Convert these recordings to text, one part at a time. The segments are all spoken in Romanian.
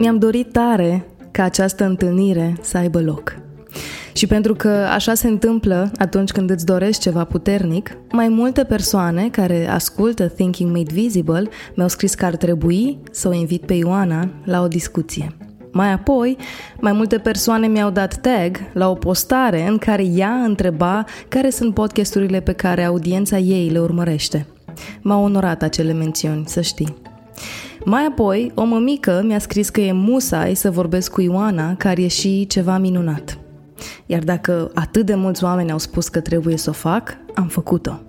Mi-am dorit tare ca această întâlnire să aibă loc. Și pentru că așa se întâmplă atunci când îți dorești ceva puternic, mai multe persoane care ascultă Thinking Made Visible mi-au scris că ar trebui să o invit pe Ioana la o discuție. Mai apoi, mai multe persoane mi-au dat tag la o postare în care ea întreba care sunt podcasturile pe care audiența ei le urmărește. M-au onorat acele mențiuni, să știi. Mai apoi, o mămică mi-a scris că e musai să vorbesc cu Ioana, care e și ceva minunat. Iar dacă atât de mulți oameni au spus că trebuie să o fac, am făcut-o.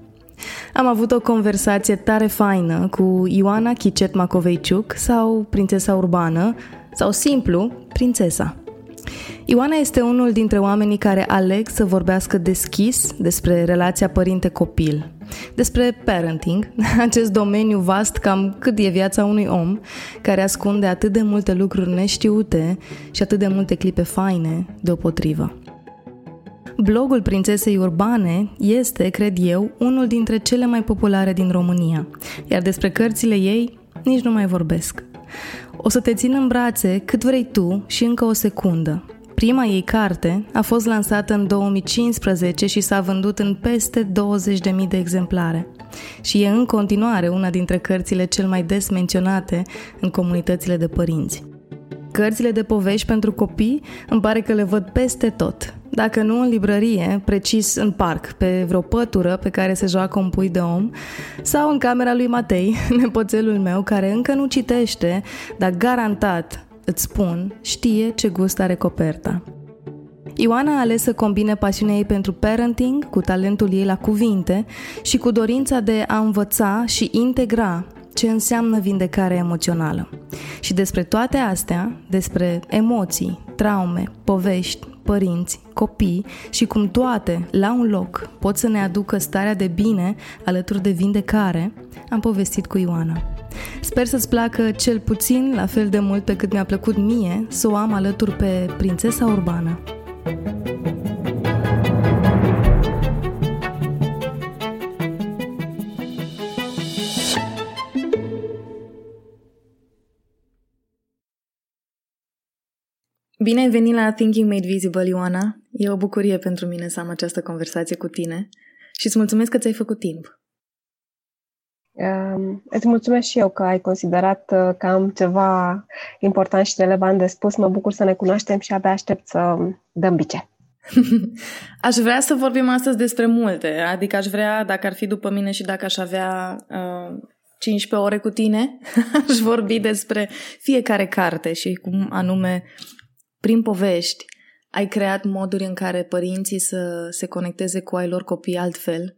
Am avut o conversație tare faină cu Ioana Chicet Macoveiciuc sau Prințesa Urbană sau simplu Prințesa. Ioana este unul dintre oamenii care aleg să vorbească deschis despre relația părinte-copil, despre parenting, acest domeniu vast cam cât e viața unui om, care ascunde atât de multe lucruri neștiute și atât de multe clipe faine deopotrivă. Blogul Prințesei Urbane este, cred eu, unul dintre cele mai populare din România, iar despre cărțile ei nici nu mai vorbesc. O să te țin în brațe cât vrei tu și încă o secundă. Prima ei carte a fost lansată în 2015 și s-a vândut în peste 20.000 de exemplare. Și e în continuare una dintre cărțile cel mai des menționate în comunitățile de părinți. Cărțile de povești pentru copii îmi pare că le văd peste tot. Dacă nu în librărie, precis în parc, pe vreo pătură pe care se joacă un pui de om, sau în camera lui Matei, nepoțelul meu, care încă nu citește, dar garantat, îți spun, știe ce gust are coperta. Ioana a ales să combine pasiunea ei pentru parenting cu talentul ei la cuvinte și cu dorința de a învăța și integra ce înseamnă vindecare emoțională. Și despre toate astea, despre emoții, traume, povești, părinți, copii și cum toate, la un loc, pot să ne aducă starea de bine alături de vindecare, am povestit cu Ioana. Sper să-ți placă cel puțin la fel de mult pe cât mi-a plăcut mie să o am alături pe prințesa urbană. Bine ai venit la Thinking Made Visible, Ioana. E o bucurie pentru mine să am această conversație cu tine și îți mulțumesc că ți-ai făcut timp. Um, îți mulțumesc și eu că ai considerat uh, că am ceva important și relevant de spus. Mă bucur să ne cunoaștem și abia aștept să dăm bice. aș vrea să vorbim astăzi despre multe, adică aș vrea, dacă ar fi după mine și dacă aș avea uh, 15 ore cu tine, aș vorbi despre fiecare carte și cum anume prin povești, ai creat moduri în care părinții să se conecteze cu ai lor copii altfel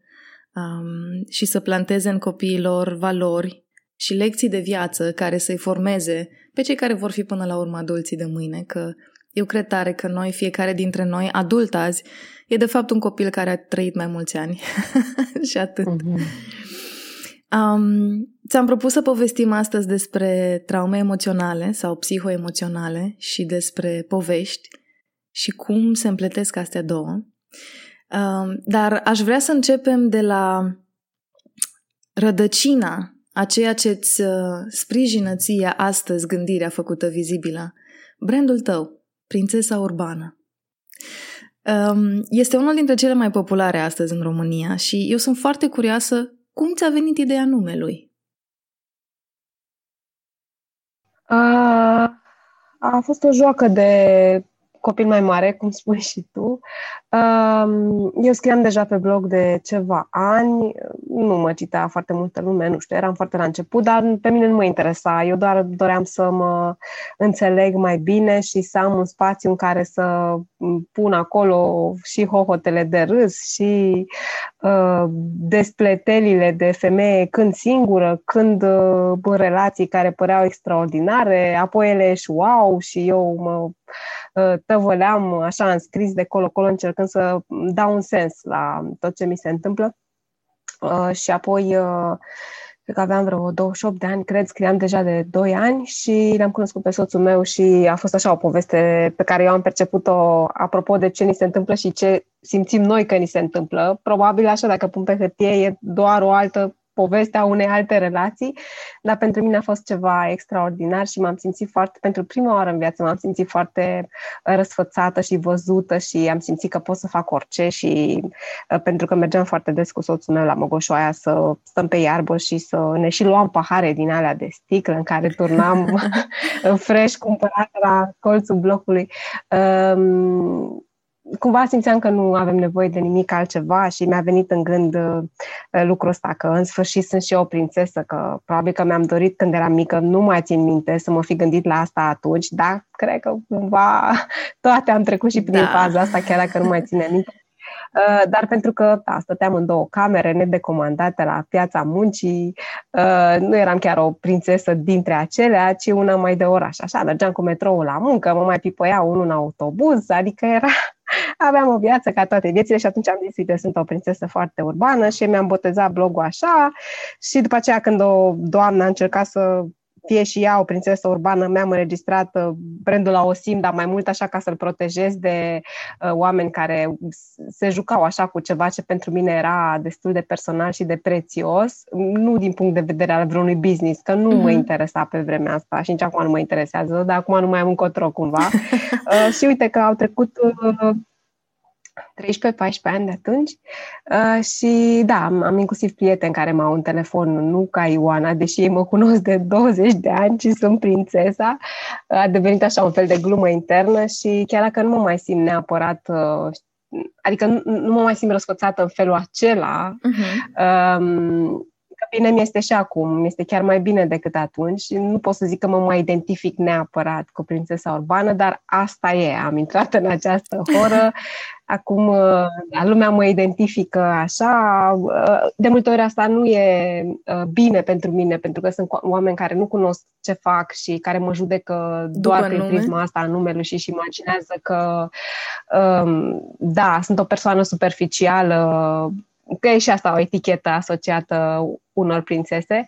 um, și să planteze în copiii lor valori și lecții de viață care să-i formeze pe cei care vor fi până la urmă adulții de mâine, că eu cred tare că noi, fiecare dintre noi, adult azi, e de fapt un copil care a trăit mai mulți ani și atât. Uh-huh. Um, ți-am propus să povestim astăzi despre traume emoționale sau psihoemoționale și despre povești și cum se împletesc astea două. Um, dar aș vrea să începem de la rădăcina a ceea ce îți uh, sprijină ție astăzi gândirea făcută vizibilă. Brandul tău, Prințesa Urbană. Um, este unul dintre cele mai populare astăzi în România și eu sunt foarte curioasă cum ți-a venit ideea numelui? A, a fost o joacă de copil mai mare, cum spui și tu. Eu scriam deja pe blog de ceva ani, nu mă citea foarte multă lume, nu știu, eram foarte la început, dar pe mine nu mă interesa. Eu doar doream să mă înțeleg mai bine și să am un spațiu în care să pun acolo și hohotele de râs și uh, despletelile de femeie când singură, când uh, relații care păreau extraordinare, apoi ele eșuau și eu mă uh, tăvăleam așa în scris de colo-colo încercând să dau un sens la tot ce mi se întâmplă. Uh, și apoi uh, cred că aveam vreo 28 de ani, cred, scriam deja de 2 ani și l-am cunoscut pe soțul meu și a fost așa o poveste pe care eu am perceput-o apropo de ce ni se întâmplă și ce simțim noi că ni se întâmplă. Probabil așa, dacă pun pe hârtie, e doar o altă povestea unei alte relații, dar pentru mine a fost ceva extraordinar și m-am simțit foarte, pentru prima oară în viață, m-am simțit foarte uh, răsfățată și văzută și am simțit că pot să fac orice și uh, pentru că mergeam foarte des cu soțul meu la Mogoșoaia să stăm pe iarbă și să ne și luam pahare din alea de sticlă în care turnam fresh cumpărat la colțul blocului. Um, cumva simțeam că nu avem nevoie de nimic altceva și mi-a venit în gând uh, lucrul ăsta, că în sfârșit sunt și eu o prințesă, că probabil că mi-am dorit când eram mică, nu mai țin minte să mă fi gândit la asta atunci, dar cred că cumva toate am trecut și prin da. faza asta, chiar dacă nu mai ține minte. Uh, dar pentru că da, stăteam în două camere nedecomandate la piața muncii, uh, nu eram chiar o prințesă dintre acelea, ci una mai de oraș. Așa, mergeam cu metroul la muncă, mă mai pipoia unul în autobuz, adică era aveam o viață ca toate viețile și atunci am zis, uite, sunt o prințesă foarte urbană și mi-am botezat blogul așa. Și după aceea când o doamnă a încercat să fie și ea o prințesă urbană, mi-am înregistrat uh, brandul la Osim, dar mai mult așa ca să-l protejez de uh, oameni care se jucau așa cu ceva ce pentru mine era destul de personal și de prețios, nu din punct de vedere al vreunui business, că nu mm-hmm. mă mhm. interesa pe vremea asta și nici acum nu mă interesează, dar acum nu mai am încotro cumva. uh, și uite că au trecut uh, 13-14 ani de atunci uh, și da, am, am inclusiv prieteni care m-au în telefon, nu ca Ioana, deși ei mă cunosc de 20 de ani și sunt prințesa, a devenit așa un fel de glumă internă și chiar dacă nu mă mai simt neapărat uh, adică nu, nu mă mai simt răsfățată în felul acela, uh-huh. um, bine mi este și acum, mi este chiar mai bine decât atunci. Nu pot să zic că mă mai identific neapărat cu prințesa urbană, dar asta e, am intrat în această horă. Acum uh, lumea mă identifică așa. Uh, de multe ori asta nu e uh, bine pentru mine, pentru că sunt oameni care nu cunosc ce fac și care mă judecă doar După prin nume. prisma asta a numelui și își imaginează că, um, da, sunt o persoană superficială, că e și asta o etichetă asociată unor prințese.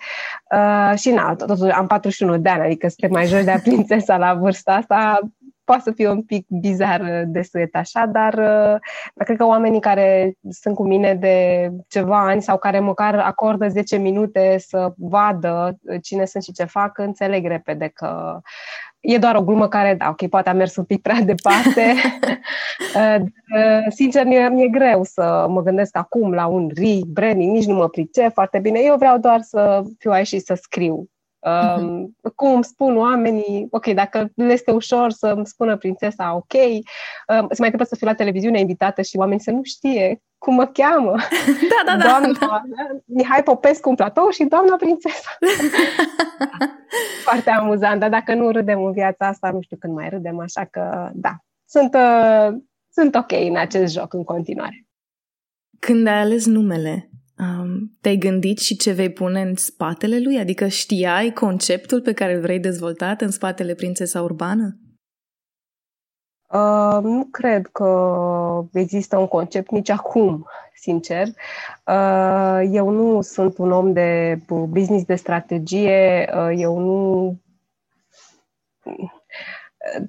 Uh, și na, totuși am 41 de ani, adică suntem mai jos de a prințesa la vârsta asta, poate să fie un pic bizar de suet așa, dar, uh, dar cred că oamenii care sunt cu mine de ceva ani sau care măcar acordă 10 minute să vadă cine sunt și ce fac, înțeleg repede că E doar o glumă care, da, ok, poate a mers un pic prea departe. Uh, uh, sincer, mi-e, mi-e greu să mă gândesc acum la un rebranding, nici nu mă pricep foarte bine. Eu vreau doar să fiu aici și să scriu. Uh-huh. Cum spun oamenii, ok, dacă le este ușor să-mi spună prințesa, ok, uh, se mai întâmplă să fiu la televiziune invitată și oamenii să nu știe cum mă cheamă. Da, da, da. Doamna da. Mihai Popescu în platou și doamna prințesa. Foarte amuzant, dar dacă nu râdem în viața asta, nu știu când mai râdem, așa că da, sunt, uh, sunt ok în acest joc în continuare. Când ai ales numele, um, te-ai gândit și ce vei pune în spatele lui? Adică știai conceptul pe care îl vrei dezvoltat în spatele Prințesa Urbană? Uh, nu cred că există un concept nici acum, sincer. Uh, eu nu sunt un om de business, de strategie, uh, eu nu.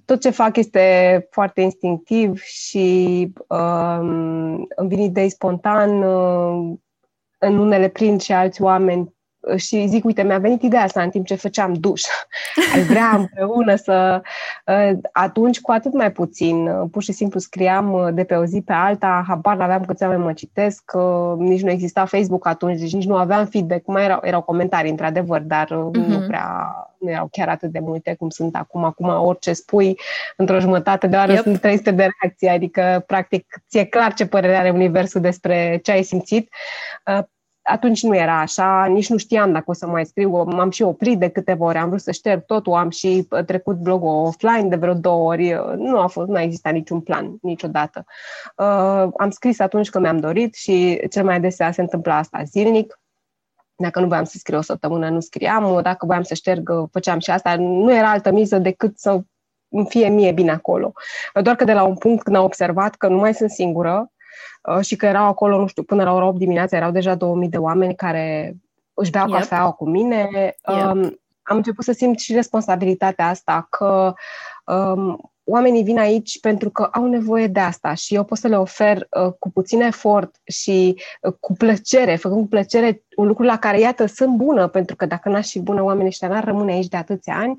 Tot ce fac este foarte instinctiv și uh, îmi vin idei spontan. Uh, în unele prind și alți oameni și zic, uite, mi-a venit ideea asta în timp ce făceam duș. Ai vrea împreună să... Uh, atunci, cu atât mai puțin, uh, pur și simplu scriam uh, de pe o zi pe alta, habar aveam câți oameni mă citesc, nici nu exista Facebook atunci, deci nici nu aveam feedback, mai erau, erau comentarii, într-adevăr, dar uh-huh. nu mhm. prea nu erau chiar atât de multe cum sunt acum. Acum orice spui într-o jumătate de oră yep. sunt 300 de reacții, adică practic ți-e clar ce părere are Universul despre ce ai simțit atunci nu era așa, nici nu știam dacă o să mai scriu, m-am și oprit de câteva ori, am vrut să șterg totul, am și uh, trecut blogul offline de vreo două ori, uh, nu a fost, nu a existat niciun plan niciodată. Uh, am scris atunci când mi-am dorit și cel mai adesea se întâmplă asta zilnic, dacă nu voiam să scriu o săptămână, nu scriam, dacă voiam să șterg, făceam și asta, nu era altă miză decât să fie mie bine acolo. Doar că de la un punct când am observat că nu mai sunt singură, Uh, și că erau acolo, nu știu, până la ora 8 dimineața erau deja 2000 de oameni care își beau yep. cafeaua cu mine. Yep. Um, am început să simt și responsabilitatea asta că um, oamenii vin aici pentru că au nevoie de asta și eu pot să le ofer uh, cu puțin efort și uh, cu plăcere, făcând cu plăcere un lucru la care, iată, sunt bună, pentru că dacă n-aș fi bună, oamenii ăștia n-ar rămâne aici de atâția ani,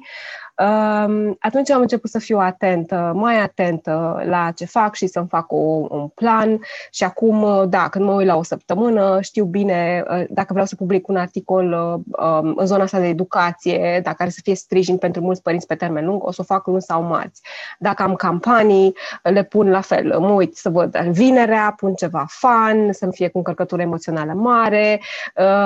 atunci am început să fiu atentă, mai atentă la ce fac și să-mi fac o, un plan și acum, da, când mă uit la o săptămână, știu bine uh, dacă vreau să public un articol uh, um, în zona asta de educație, dacă are să fie sprijin pentru mulți părinți pe termen lung, o să o fac luni sau marți. Dacă am campanii, le pun la fel, mă uit să văd vinerea, pun ceva fan, să-mi fie cu încărcătură emoțională mare,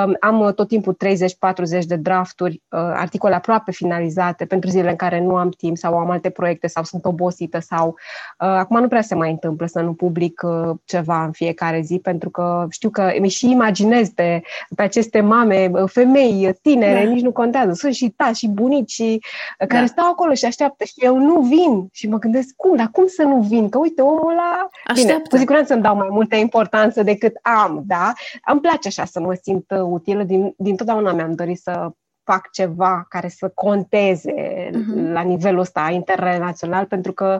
um, am tot timpul 30-40 de drafturi, uh, articole aproape finalizate pentru zi zile în care nu am timp sau am alte proiecte sau sunt obosită sau uh, acum nu prea se mai întâmplă să nu public uh, ceva în fiecare zi pentru că știu că mi și imaginez pe, pe aceste mame, uh, femei, tinere, da. nici nu contează, sunt și tați și bunici și, uh, care da. stau acolo și așteaptă și eu nu vin și mă gândesc cum, dar cum să nu vin? Că uite, omul ăla... Așteaptă. Bine, cu siguranță îmi dau mai multă importanță decât am, da? Îmi place așa să mă simt uh, utilă, din, din totdeauna mi-am dorit să fac ceva care să conteze uh-huh. la nivelul ăsta interrelațional, pentru că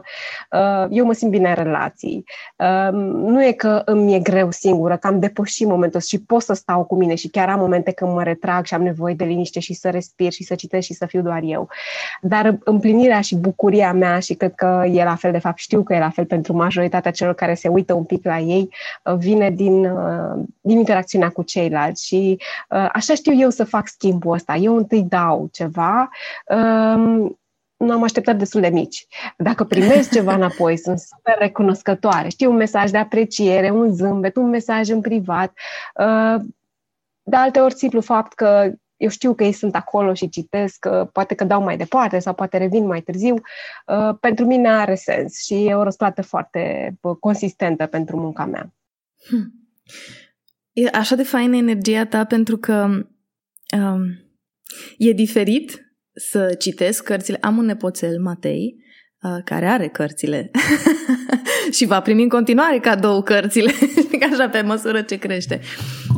uh, eu mă simt bine în relații. Uh, nu e că îmi e greu singură, că am depășit momentul și pot să stau cu mine și chiar am momente când mă retrag și am nevoie de liniște și să respir și să citesc și să fiu doar eu. Dar împlinirea și bucuria mea și cred că e la fel, de fapt știu că e la fel pentru majoritatea celor care se uită un pic la ei, uh, vine din, uh, din interacțiunea cu ceilalți și uh, așa știu eu să fac schimbul ăsta. Eu întâi dau ceva, um, nu am așteptat destul de mici. Dacă primesc ceva înapoi, sunt super recunoscătoare. Știu un mesaj de apreciere, un zâmbet, un mesaj în privat. Uh, de alte ori, simplu fapt că eu știu că ei sunt acolo și citesc, poate că dau mai departe sau poate revin mai târziu, uh, pentru mine are sens și e o răsplată foarte uh, consistentă pentru munca mea. Hmm. E așa de faină energia ta pentru că um, E diferit să citesc cărțile. Am un nepoțel, Matei, uh, care are cărțile și va primi în continuare cadou cărțile, așa pe măsură ce crește.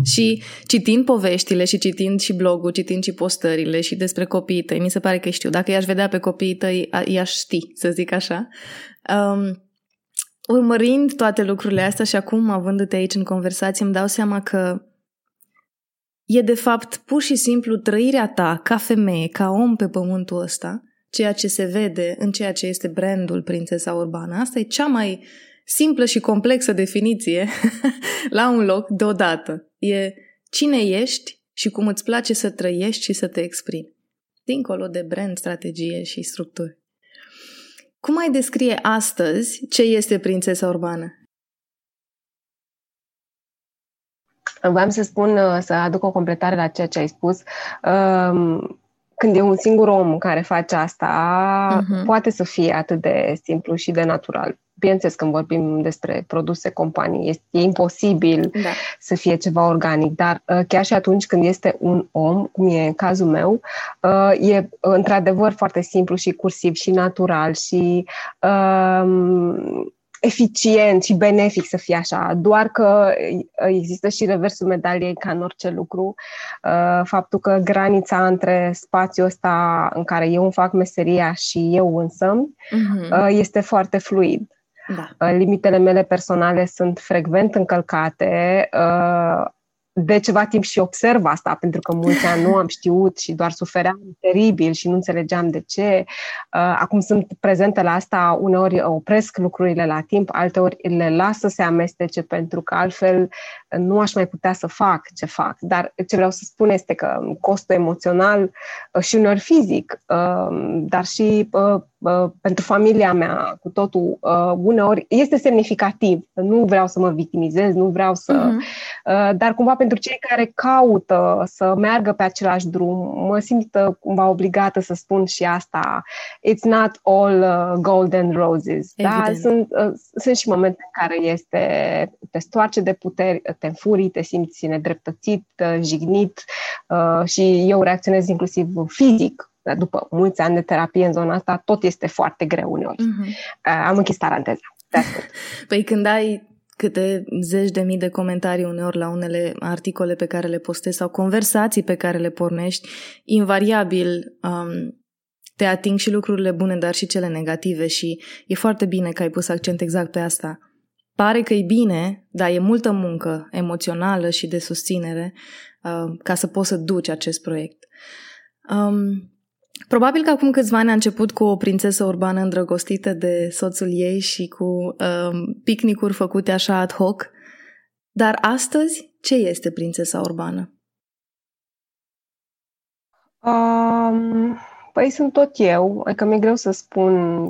Și citind poveștile și citind și blogul, citind și postările și despre copiii tăi, mi se pare că știu. Dacă i-aș vedea pe copiii tăi, i-aș ști, să zic așa. Um, urmărind toate lucrurile astea și acum, avându-te aici în conversație, îmi dau seama că E de fapt pur și simplu trăirea ta ca femeie, ca om pe pământul ăsta, ceea ce se vede în ceea ce este brandul Prințesa Urbană. Asta e cea mai simplă și complexă definiție la un loc deodată. E cine ești și cum îți place să trăiești și să te exprimi. Dincolo de brand, strategie și structuri. Cum ai descrie astăzi ce este Prințesa Urbană? Vreau să spun, uh, să aduc o completare la ceea ce ai spus. Um, când e un singur om care face asta, uh-huh. poate să fie atât de simplu și de natural. Bineînțeles, când vorbim despre produse, companii, este, e imposibil da. să fie ceva organic, dar uh, chiar și atunci când este un om, cum e în cazul meu, uh, e într-adevăr foarte simplu și cursiv și natural și uh, eficient și benefic să fie așa, doar că există și reversul medaliei ca în orice lucru, uh, faptul că granița între spațiul ăsta în care eu îmi fac meseria și eu însă uh-huh. este foarte fluid. Da. Uh, limitele mele personale sunt frecvent încălcate, uh, de ceva timp și observ asta, pentru că mulți ani nu am știut și doar sufeream teribil și nu înțelegeam de ce. Uh, acum sunt prezente la asta, uneori opresc lucrurile la timp, alteori le las să se amestece pentru că altfel nu aș mai putea să fac ce fac. Dar ce vreau să spun este că costul emoțional uh, și uneori fizic, uh, dar și pentru familia mea, cu totul, uneori este semnificativ. Nu vreau să mă victimizez, nu vreau să... Uh-huh. Dar cumva pentru cei care caută să meargă pe același drum, mă simt uh, cumva obligată să spun și asta. It's not all uh, golden roses. Da? Sunt, uh, sunt și momente în care este, te stoarce de puteri, te înfurii, te simți nedreptățit, jignit și eu reacționez inclusiv fizic după mulți ani de terapie în zona asta, tot este foarte greu uneori. Uh-huh. Am închis paranteza. Păi când ai câte zeci de mii de comentarii uneori la unele articole pe care le postezi sau conversații pe care le pornești, invariabil um, te ating și lucrurile bune, dar și cele negative și e foarte bine că ai pus accent exact pe asta. Pare că e bine, dar e multă muncă emoțională și de susținere uh, ca să poți să duci acest proiect. Um, probabil că acum câțiva ani a început cu o prințesă urbană îndrăgostită de soțul ei și cu um, picnicuri făcute așa ad hoc, dar astăzi ce este prințesa urbană? Um, păi sunt tot eu, adică mi-e greu să spun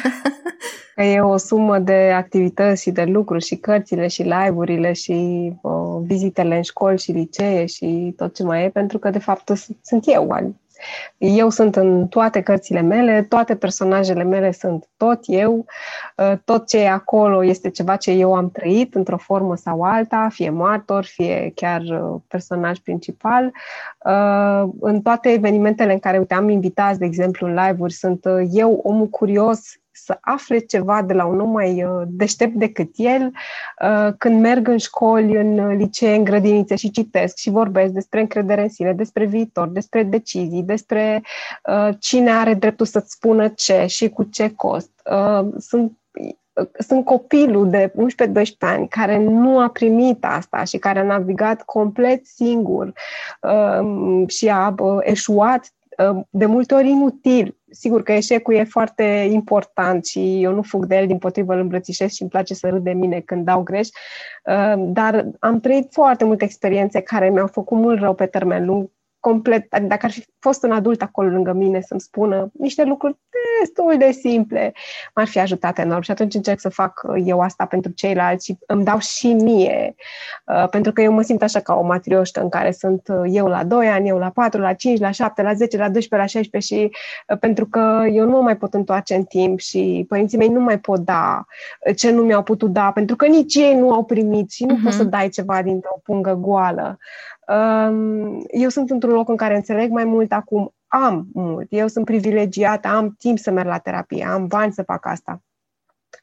că e o sumă de activități și de lucruri și cărțile și live-urile și uh, vizitele în școli și licee și tot ce mai e, pentru că de fapt sunt eu, eu sunt în toate cărțile mele, toate personajele mele sunt tot eu, uh, tot ce e acolo este ceva ce eu am trăit într-o formă sau alta, fie martor, fie chiar uh, personaj principal. Uh, în toate evenimentele în care, uite, am invitați, de exemplu, în live-uri, sunt eu, omul curios, să afle ceva de la un om mai uh, deștept decât el. Uh, când merg în școli, în licee, în grădinițe și citesc și vorbesc despre încredere în sine, despre viitor, despre decizii, despre uh, cine are dreptul să-ți spună ce și cu ce cost. Sunt sunt copilul de 11-12 ani care nu a primit asta și care a navigat complet singur și a eșuat de multe ori inutil sigur că eșecul e foarte important și eu nu fug de el, din potrivă îl îmbrățișez și îmi place să râd de mine când dau greș, uh, dar am trăit foarte multe experiențe care mi-au făcut mult rău pe termen lung, complet, adică dacă ar fi fost un adult acolo lângă mine să-mi spună niște lucruri destul de simple, m-ar fi ajutat enorm și atunci încerc să fac eu asta pentru ceilalți și îmi dau și mie, uh, pentru că eu mă simt așa ca o matrioștă în care sunt eu la 2 ani, eu la 4, la 5, la 7, la 10, la 12, la 16 și uh, pentru că eu nu mă mai pot întoarce în timp și părinții mei nu mai pot da ce nu mi-au putut da, pentru că nici ei nu au primit și nu uh-huh. poți să dai ceva dintr-o pungă goală. Eu sunt într-un loc în care înțeleg mai mult acum, am mult, eu sunt privilegiată, am timp să merg la terapie, am bani să fac asta.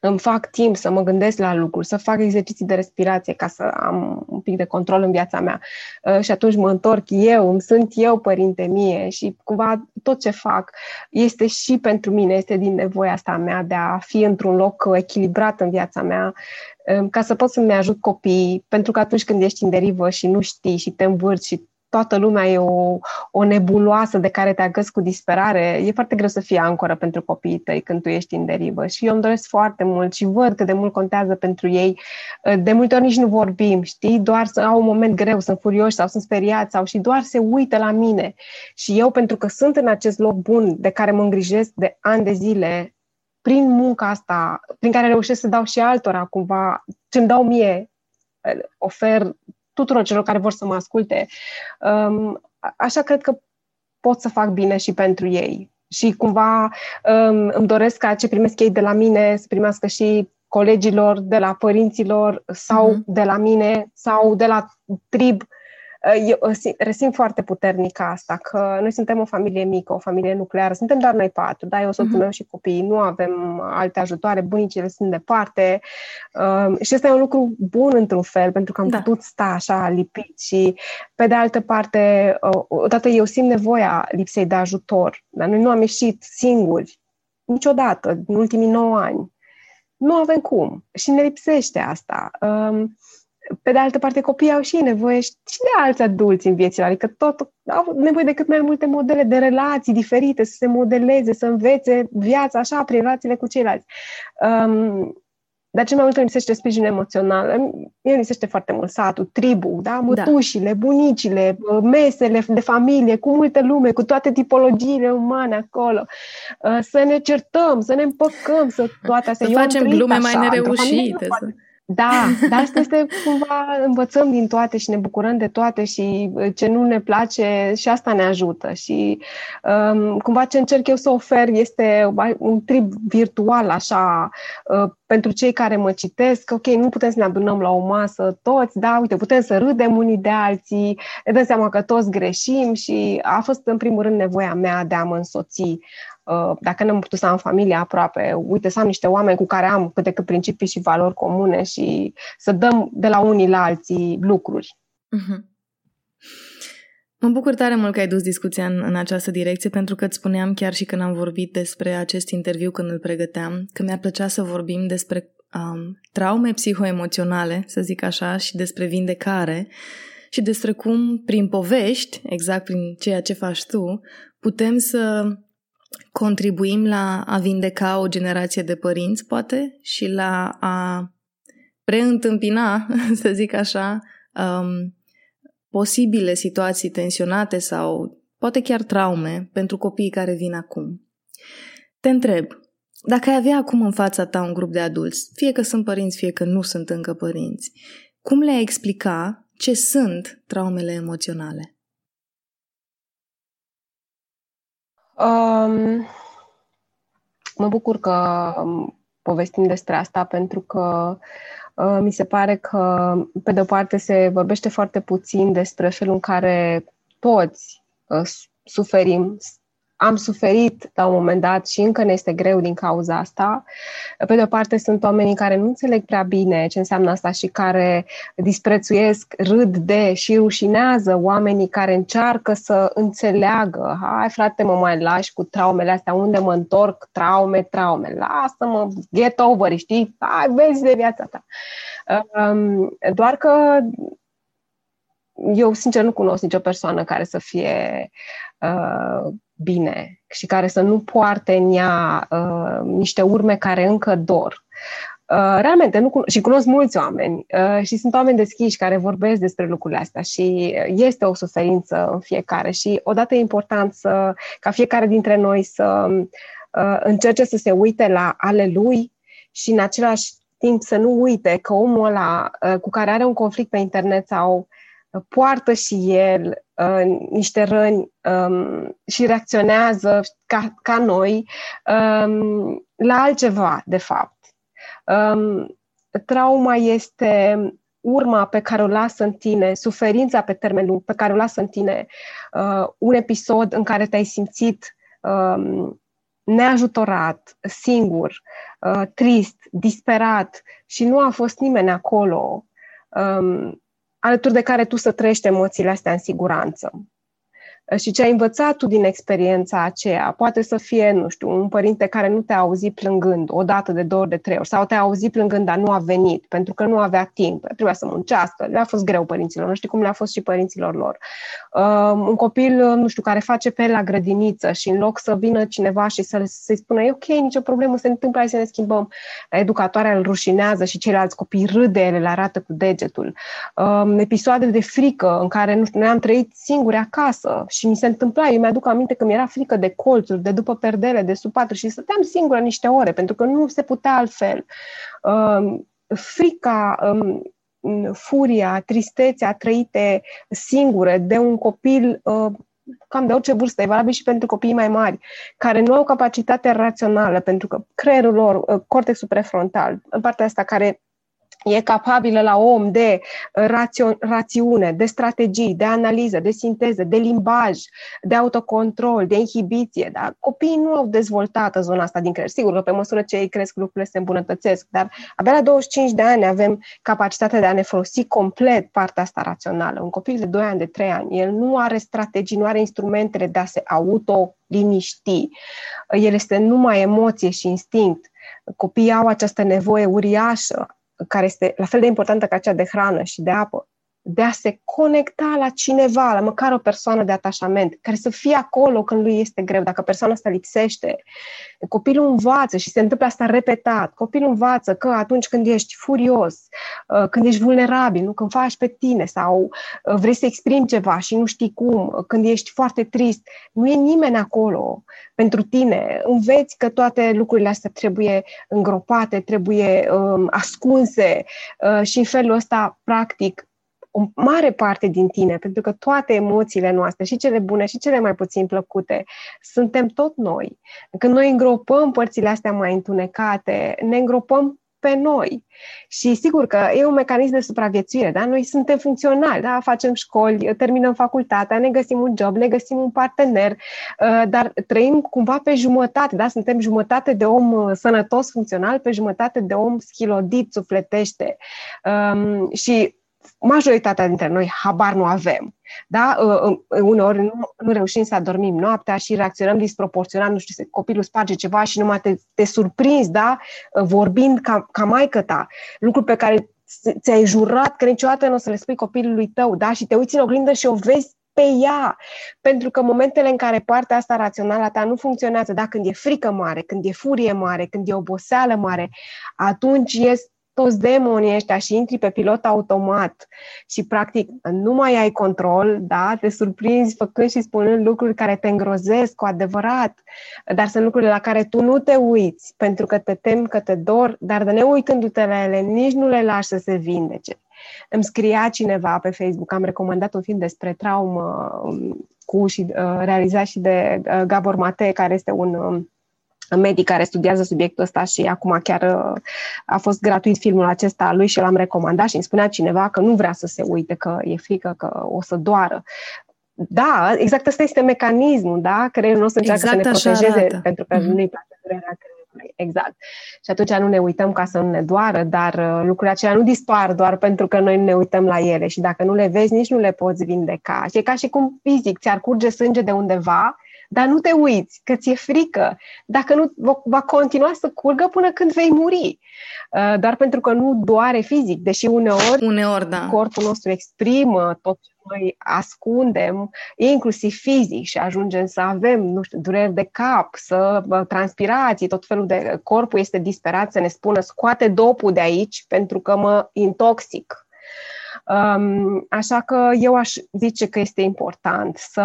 Îmi fac timp să mă gândesc la lucruri, să fac exerciții de respirație ca să am un pic de control în viața mea. Uh, și atunci mă întorc eu, îmi sunt eu părinte mie și cumva tot ce fac este și pentru mine, este din nevoia asta mea de a fi într-un loc echilibrat în viața mea ca să pot să-mi ajut copiii, pentru că atunci când ești în derivă și nu știi și te învârți și toată lumea e o, o nebuloasă de care te agăți cu disperare, e foarte greu să fii ancoră pentru copiii tăi când tu ești în derivă. Și eu îmi doresc foarte mult și văd cât de mult contează pentru ei. De multe ori nici nu vorbim, știi? Doar să au un moment greu, sunt furioși sau sunt speriați sau și doar se uită la mine. Și eu, pentru că sunt în acest loc bun de care mă îngrijesc de ani de zile, prin munca asta, prin care reușesc să dau și altora cumva, ce îmi dau mie, ofer tuturor celor care vor să mă asculte. Um, așa cred că pot să fac bine și pentru ei. Și cumva um, îmi doresc ca ce primesc ei de la mine să primească și colegilor, de la părinților sau mm-hmm. de la mine sau de la trib eu resimt foarte puternic asta, că noi suntem o familie mică, o familie nucleară, suntem doar noi patru, da, eu, soțul uh-huh. meu și copiii, nu avem alte ajutoare, bunicile sunt departe uh, și ăsta e un lucru bun într-un fel, pentru că am da. putut sta așa lipit și pe de altă parte, uh, odată eu simt nevoia lipsei de ajutor, dar noi nu am ieșit singuri niciodată în ultimii 9 ani. Nu avem cum și ne lipsește asta. Uh, pe de altă parte, copiii au și nevoie și de alți adulți în viețile, adică tot au nevoie de cât mai multe modele de relații diferite, să se modeleze, să învețe viața așa prin relațiile cu ceilalți. Um, dar cel mai mult îmi lipsește sprijin emoțional. Mie îmi lipsește foarte mult satul, tribul, da? mătușile, da. bunicile, mesele de familie, cu multe lume, cu toate tipologiile umane acolo. Uh, să ne certăm, să ne împăcăm, să toate astea. Să Eu facem glume mai nereușite. Să... Da, dar asta este cumva învățăm din toate și ne bucurăm de toate și uh, ce nu ne place și asta ne ajută. Și um, cumva ce încerc eu să ofer este un trip virtual așa uh, pentru cei care mă citesc. Ok, nu putem să ne adunăm la o masă toți, da, uite, putem să râdem unii de alții, ne dăm seama că toți greșim și a fost în primul rând nevoia mea de a mă însoți Uh, dacă nu am putut să am familie aproape, uite să am niște oameni cu care am câte cât principii și valori comune și să dăm de la unii la alții lucruri. Uh-huh. Mă bucur tare mult că ai dus discuția în, în această direcție, pentru că îți spuneam chiar și când am vorbit despre acest interviu când îl pregăteam, că mi-ar plăcea să vorbim despre um, traume psihoemoționale, să zic așa, și despre vindecare și despre cum, prin povești, exact prin ceea ce faci tu, putem să contribuim la a vindeca o generație de părinți, poate, și la a preîntâmpina, să zic așa, um, posibile situații tensionate sau poate chiar traume pentru copiii care vin acum. Te întreb, dacă ai avea acum în fața ta un grup de adulți, fie că sunt părinți, fie că nu sunt încă părinți, cum le-ai explica ce sunt traumele emoționale? Um, mă bucur că povestim despre asta pentru că uh, mi se pare că, pe de-o parte, se vorbește foarte puțin despre felul în care toți uh, suferim am suferit la un moment dat și încă ne este greu din cauza asta. Pe de o parte, sunt oamenii care nu înțeleg prea bine ce înseamnă asta și care disprețuiesc, râd de și rușinează oamenii care încearcă să înțeleagă. Hai, frate, mă mai lași cu traumele astea, unde mă întorc, traume, traume. Lasă-mă, get over, știi? Hai, vezi de viața ta. Um, doar că eu, sincer, nu cunosc nicio persoană care să fie uh, bine și care să nu poarte în ea uh, niște urme care încă dor. Uh, realmente, nu cunosc, și cunosc mulți oameni uh, și sunt oameni deschiși care vorbesc despre lucrurile astea și este o suferință în fiecare și odată e important să, ca fiecare dintre noi să uh, încerce să se uite la ale lui și în același timp să nu uite că omul ăla uh, cu care are un conflict pe internet sau poartă și el uh, niște răni um, și reacționează ca, ca noi um, la altceva, de fapt. Um, trauma este urma pe care o lasă în tine, suferința pe termen lung pe care o lasă în tine uh, un episod în care te-ai simțit um, neajutorat, singur, uh, trist, disperat și nu a fost nimeni acolo. Um, alături de care tu să trăiești emoțiile astea în siguranță. Și ce ai învățat tu din experiența aceea poate să fie, nu știu, un părinte care nu te-a auzit plângând o dată, de două ori, de trei ori, sau te-a auzit plângând, dar nu a venit, pentru că nu avea timp, trebuia să muncească, le-a fost greu părinților, nu știu cum le-a fost și părinților lor. Uh, un copil, nu știu, care face pe la grădiniță și în loc să vină cineva și să, să-i spună, e ok, nicio problemă, se întâmplă, hai să ne schimbăm, educatoarea îl rușinează și ceilalți copii râde, ele le arată cu degetul. Uh, episoade de frică în care, nu știu, noi am trăit singuri acasă și mi se întâmpla, eu mi-aduc aminte că mi-era frică de colțuri, de după perdele, de sub patru și stăteam singură niște ore, pentru că nu se putea altfel. Um, frica, um, furia, tristețea trăite singure de un copil uh, cam de orice vârstă, e valabil și pentru copiii mai mari, care nu au capacitate rațională, pentru că creierul lor, uh, cortexul prefrontal, în partea asta care e capabilă la om de uh, rațio- rațiune, de strategii, de analiză, de sinteză, de limbaj, de autocontrol, de inhibiție. Da? Copiii nu au dezvoltat zona asta din creier. Sigur că pe măsură ce ei cresc, lucrurile se îmbunătățesc, dar abia la 25 de ani avem capacitatea de a ne folosi complet partea asta rațională. Un copil de 2 ani, de 3 ani, el nu are strategii, nu are instrumentele de a se auto-liniști. El este numai emoție și instinct. Copiii au această nevoie uriașă care este la fel de importantă ca cea de hrană și de apă, de a se conecta la cineva, la măcar o persoană de atașament, care să fie acolo când lui este greu, dacă persoana asta lipsește. Copilul învață și se întâmplă asta repetat. Copilul învață că atunci când ești furios, uh, când ești vulnerabil, nu când faci pe tine sau uh, vrei să exprimi ceva și nu știi cum, când ești foarte trist, nu e nimeni acolo pentru tine. Înveți că toate lucrurile astea trebuie îngropate, trebuie um, ascunse uh, și în felul ăsta, practic, o mare parte din tine, pentru că toate emoțiile noastre, și cele bune și cele mai puțin plăcute, suntem tot noi. Când noi îngropăm părțile astea mai întunecate, ne îngropăm pe noi. Și sigur că e un mecanism de supraviețuire, da? Noi suntem funcționali, da? Facem școli, terminăm facultatea, ne găsim un job, ne găsim un partener, uh, dar trăim cumva pe jumătate, da? Suntem jumătate de om uh, sănătos, funcțional, pe jumătate de om schilodit, sufletește. Um, și majoritatea dintre noi habar nu avem. Da? Uneori nu, nu reușim să adormim noaptea și reacționăm disproporționat, nu știu, copilul sparge ceva și numai te, te surprinzi, da? vorbind ca, ca maică ta, lucruri pe care ți-ai jurat că niciodată nu o să le spui copilului tău, da? Și te uiți în oglindă și o vezi pe ea. Pentru că momentele în care partea asta rațională a ta nu funcționează, da, când e frică mare, când e furie mare, când e oboseală mare, atunci este toți demonii ăștia și intri pe pilot automat și practic nu mai ai control, da? te surprinzi făcând și spunând lucruri care te îngrozesc cu adevărat, dar sunt lucruri la care tu nu te uiți pentru că te temi că te dor, dar de neuitându-te la ele, nici nu le lași să se vindece. Îmi scria cineva pe Facebook, am recomandat un film despre traumă um, cu și uh, realizat și de uh, Gabor Mate, care este un um, medic care studiază subiectul ăsta și acum chiar uh, a fost gratuit filmul acesta lui și l-am recomandat și îmi spunea cineva că nu vrea să se uite, că e frică, că o să doară. Da, exact ăsta este mecanismul, da? Creierul nostru încearcă exact să ne protejeze arată. pentru că mm-hmm. nu-i place durerea creierului. Exact. Și atunci nu ne uităm ca să nu ne doară, dar uh, lucrurile acelea nu dispar doar pentru că noi nu ne uităm la ele și dacă nu le vezi, nici nu le poți vindeca. Și e ca și cum fizic ți-ar curge sânge de undeva dar nu te uiți, că ți-e frică. Dacă nu, va continua să curgă până când vei muri. Uh, doar pentru că nu doare fizic, deși uneori, uneori da. corpul nostru exprimă tot ce noi ascundem, inclusiv fizic, și ajungem să avem, nu știu, dureri de cap, să transpirații, tot felul de... Corpul este disperat să ne spună scoate dopul de aici pentru că mă intoxic Așa că eu aș zice că este important să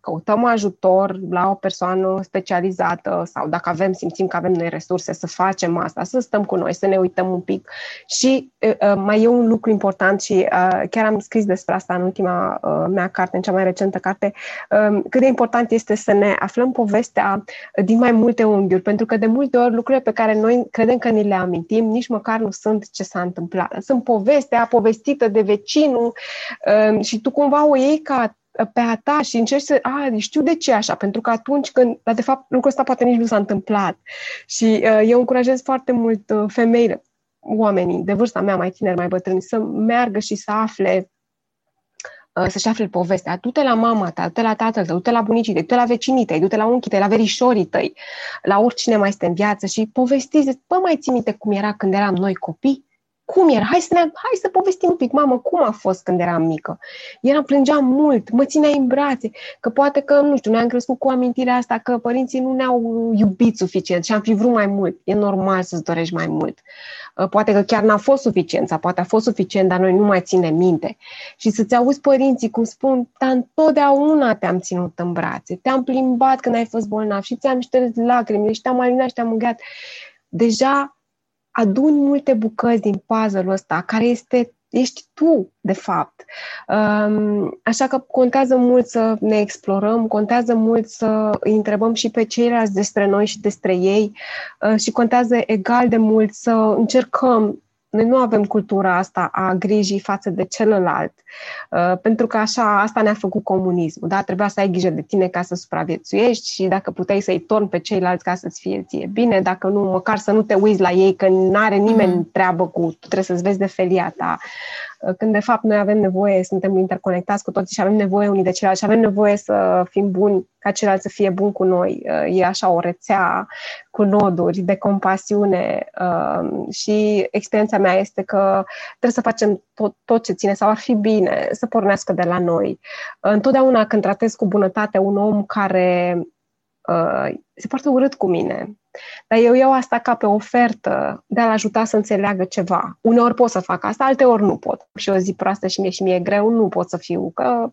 căutăm ajutor la o persoană specializată sau dacă avem, simțim că avem noi resurse să facem asta, să stăm cu noi, să ne uităm un pic. Și mai e un lucru important și chiar am scris despre asta în ultima mea carte, în cea mai recentă carte, cât de important este să ne aflăm povestea din mai multe unghiuri, pentru că de multe ori lucrurile pe care noi credem că ni le amintim, nici măcar nu sunt ce s-a întâmplat. Sunt povestea povestită de vecinul um, și tu cumva o iei ca pe a ta și încerci să, a, știu de ce așa, pentru că atunci când, dar de fapt lucrul ăsta poate nici nu s-a întâmplat. Și uh, eu încurajez foarte mult uh, femeile, oamenii de vârsta mea, mai tineri, mai bătrâni, să meargă și să afle uh, să-și afle povestea. Du-te la mama ta, du-te la tatăl tău, du-te la bunicii tăi, du-te la vecinii tăi, du-te la unchii tăi, la verișorii tăi, la oricine mai este în viață și povestiți, bă, mai ții minte cum era când eram noi copii? Cum era? Hai să, ne, hai să povestim un pic, mamă, cum a fost când eram mică? Eram, plângeam mult, mă țineai în brațe, că poate că, nu știu, ne-am crescut cu amintirea asta că părinții nu ne-au iubit suficient și am fi vrut mai mult. E normal să-ți dorești mai mult. Uh, poate că chiar n-a fost suficient sau poate a fost suficient, dar noi nu mai ținem minte. Și să-ți auzi părinții cum spun, dar întotdeauna te-am ținut în brațe, te-am plimbat când ai fost bolnav și ți-am șters lacrimile și te-am alinat și te-am mângâiat. Deja aduni multe bucăți din puzzle-ul ăsta, care este ești tu, de fapt. Um, așa că contează mult să ne explorăm, contează mult să îi întrebăm și pe ceilalți despre noi și despre ei uh, și contează egal de mult să încercăm noi nu avem cultura asta a grijii față de celălalt, uh, pentru că așa asta ne-a făcut comunismul. Da? Trebuia să ai grijă de tine ca să supraviețuiești și dacă puteai să-i torni pe ceilalți ca să-ți fie ție bine, dacă nu, măcar să nu te uiți la ei, că nu are nimeni mm. treabă cu, tu trebuie să-ți vezi de felia ta. Uh, când de fapt noi avem nevoie, suntem interconectați cu toții și avem nevoie unii de ceilalți și avem nevoie să fim buni ca celălalt să fie bun cu noi. Uh, e așa o rețea cu noduri de compasiune uh, și experiența mea este că trebuie să facem tot, tot ce ține sau ar fi bine să pornească de la noi. Întotdeauna când tratez cu bunătate un om care se poartă urât cu mine, dar eu iau asta ca pe ofertă de a-l ajuta să înțeleagă ceva. Uneori pot să fac asta, alteori nu pot. Și o zi proastă și mie și mie greu, nu pot să fiu, că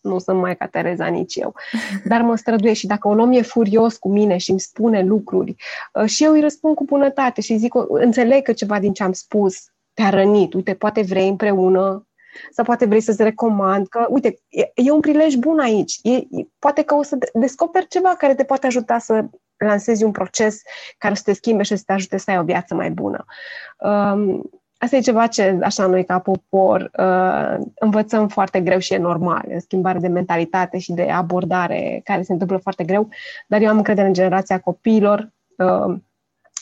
nu sunt mai ca Tereza nici eu. Dar mă străduiesc și dacă un om e furios cu mine și îmi spune lucruri uh, și eu îi răspund cu bunătate și zic, înțeleg că ceva din ce am spus te-a rănit, uite, poate vrei împreună sau poate vrei să-ți recomand că, uite, e, e un prilej bun aici. E, e, poate că o să descoperi ceva care te poate ajuta să lansezi un proces care să te schimbe și să te ajute să ai o viață mai bună. Um, asta e ceva ce, așa, noi ca popor uh, învățăm foarte greu și e normal. E schimbare de mentalitate și de abordare care se întâmplă foarte greu, dar eu am încredere în generația copiilor uh,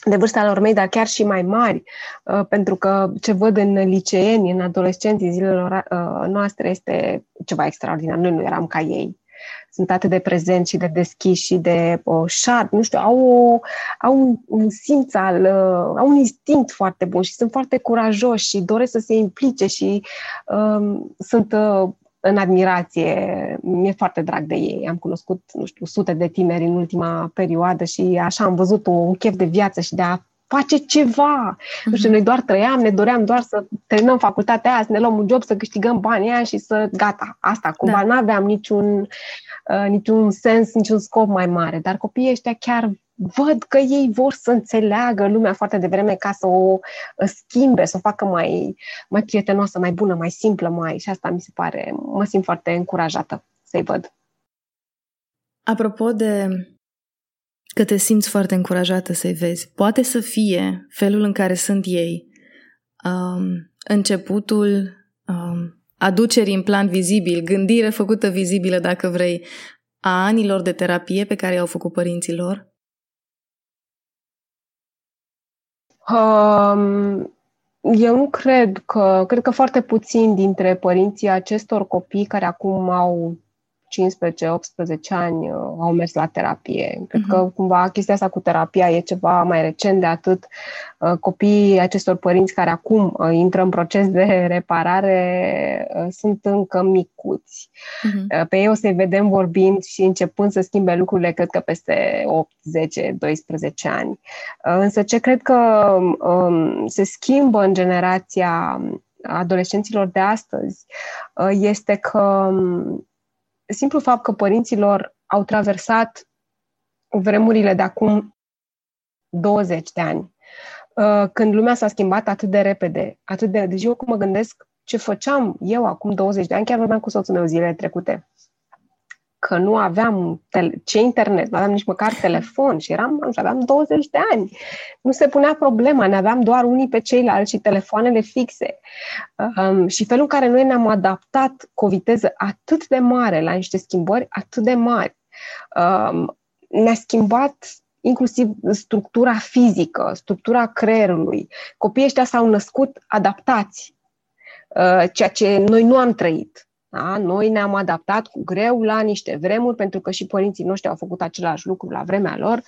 de vârsta lor mei, dar chiar și mai mari, uh, pentru că ce văd în liceeni, în adolescenții zilelor uh, noastre este ceva extraordinar. Noi nu eram ca ei. Sunt atât de prezenți și de deschiși și de uh, șad, nu știu, au, o, au un, un simț al, uh, au un instinct foarte bun și sunt foarte curajoși și doresc să se implice și uh, sunt uh, în admirație. Mi-e foarte drag de ei. Am cunoscut, nu știu, sute de tineri în ultima perioadă și așa am văzut un chef de viață și de a face ceva. Mm-hmm. Nu știu, mhm. noi doar trăiam, ne doream doar să terminăm facultatea aia, să ne luăm un job, să câștigăm banii aia și să gata, asta. Cumva da. n-aveam niciun, uh, niciun sens, niciun scop mai mare. Dar copiii ăștia chiar văd că ei vor să înțeleagă lumea foarte devreme ca să o schimbe, să o facă mai, mai prietenoasă, mai bună, mai simplă, mai... Și asta mi se pare, mă simt foarte încurajată să-i văd. Apropo de că te simți foarte încurajată să-i vezi, poate să fie felul în care sunt ei um, începutul um, aducerii în plan vizibil, gândire făcută vizibilă, dacă vrei, a anilor de terapie pe care i-au făcut părinții lor? Um, eu nu cred că, cred că foarte puțin dintre părinții acestor copii care acum au 15-18 ani uh, au mers la terapie. Cred uh-huh. că cumva chestia asta cu terapia e ceva mai recent de atât. Uh, copiii acestor părinți care acum uh, intră în proces de reparare sunt încă micuți. Uh-huh. Pe ei o să-i vedem vorbind și începând să schimbe lucrurile, cred că peste 8, 10, 12 ani. Însă ce cred că um, se schimbă în generația adolescenților de astăzi este că um, simplu fapt că părinților au traversat vremurile de acum 20 de ani, uh, când lumea s-a schimbat atât de repede, atât de... Deci eu cum mă gândesc ce făceam eu acum 20 de ani, chiar vorbeam cu soțul meu zilele trecute, că nu aveam tele- ce internet, nu aveam nici măcar telefon și eram, nu știu, aveam 20 de ani. Nu se punea problema, ne aveam doar unii pe ceilalți și telefoanele fixe. Um, și felul în care noi ne-am adaptat cu o viteză atât de mare la niște schimbări atât de mari, um, ne-a schimbat inclusiv structura fizică, structura creierului. Copiii ăștia s-au născut adaptați, uh, ceea ce noi nu am trăit. Da? Noi ne-am adaptat cu greu la niște vremuri, pentru că și părinții noștri au făcut același lucru la vremea lor.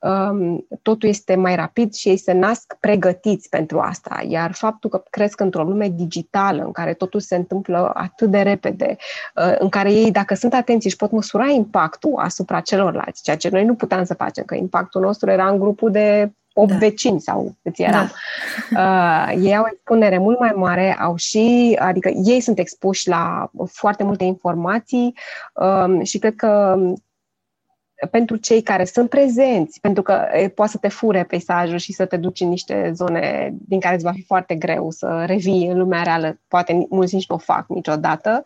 Um, totul este mai rapid și ei se nasc pregătiți pentru asta. Iar faptul că cresc într-o lume digitală, în care totul se întâmplă atât de repede, uh, în care ei, dacă sunt atenți, își pot măsura impactul asupra celorlalți, ceea ce noi nu puteam să facem, că impactul nostru era în grupul de 8 da. vecini sau câți eram. Da. Uh, ei au expunere mult mai mare, au și, adică ei sunt expuși la foarte multe informații uh, și cred că pentru cei care sunt prezenți, pentru că poate să te fure peisajul și să te duci în niște zone din care îți va fi foarte greu să revii în lumea reală. Poate mulți nici nu o fac niciodată,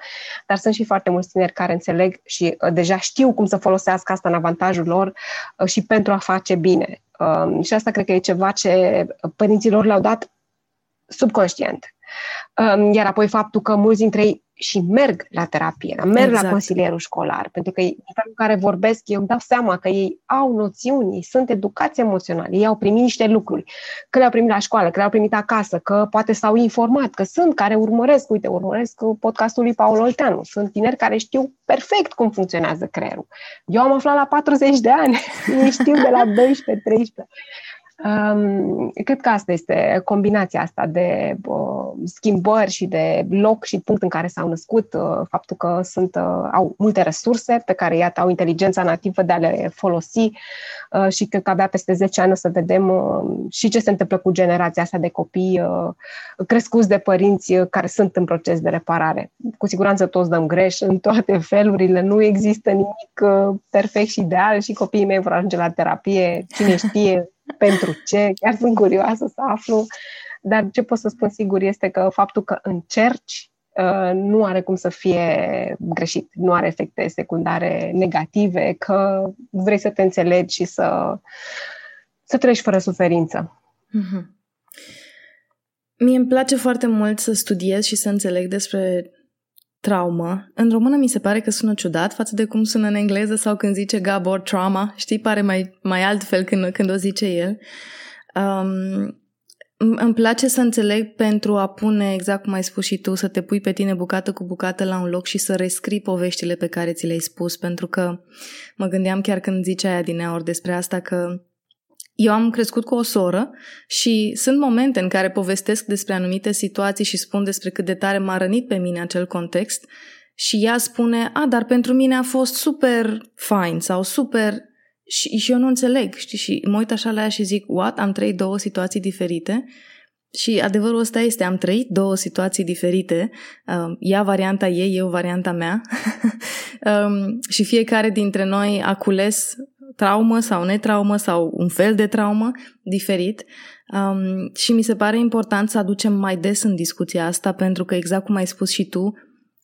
dar sunt și foarte mulți tineri care înțeleg și uh, deja știu cum să folosească asta în avantajul lor uh, și pentru a face bine. Um, și asta cred că e ceva ce părinților le-au dat subconștient. Um, iar apoi faptul că mulți dintre ei și merg la terapie, da? merg exact. la consilierul școlar, pentru că în felul în care vorbesc, eu îmi dau seama că ei au noțiuni, ei sunt educați emoționali, ei au primit niște lucruri, că le-au primit la școală, că le-au primit acasă, că poate s-au informat, că sunt care urmăresc, uite, urmăresc podcastul lui Paul Olteanu, sunt tineri care știu perfect cum funcționează creierul. Eu am aflat la 40 de ani, ei știu de la 12-13. Um, cred că asta este combinația asta de uh, schimbări și de loc și punct în care s-au născut, uh, faptul că sunt, uh, au multe resurse pe care, iată, au inteligența nativă de a le folosi uh, și cred că abia peste 10 ani o să vedem uh, și ce se întâmplă cu generația asta de copii uh, crescuți de părinți uh, care sunt în proces de reparare. Cu siguranță toți dăm greș în toate felurile, nu există nimic uh, perfect și ideal și copiii mei vor ajunge la terapie, cine știe pentru ce, chiar sunt curioasă să aflu, dar ce pot să spun sigur este că faptul că încerci uh, nu are cum să fie greșit, nu are efecte secundare negative, că vrei să te înțelegi și să, să treci fără suferință. Mm-hmm. Mie îmi place foarte mult să studiez și să înțeleg despre traumă. În română mi se pare că sună ciudat față de cum sună în engleză sau când zice Gabor trauma. Știi, pare mai, mai altfel când, când o zice el. Um, îmi place să înțeleg pentru a pune, exact cum ai spus și tu, să te pui pe tine bucată cu bucată la un loc și să rescrii poveștile pe care ți le-ai spus, pentru că mă gândeam chiar când zicea aia din aur despre asta că eu am crescut cu o soră și sunt momente în care povestesc despre anumite situații și spun despre cât de tare m-a rănit pe mine acel context și ea spune, a, dar pentru mine a fost super fine sau super... Și, și eu nu înțeleg, știi? Și mă uit așa la ea și zic, what? Am trăit două situații diferite și adevărul ăsta este, am trăit două situații diferite, uh, ea varianta ei, eu varianta mea um, și fiecare dintre noi a cules traumă sau netraumă sau un fel de traumă diferit um, și mi se pare important să aducem mai des în discuția asta pentru că exact cum ai spus și tu,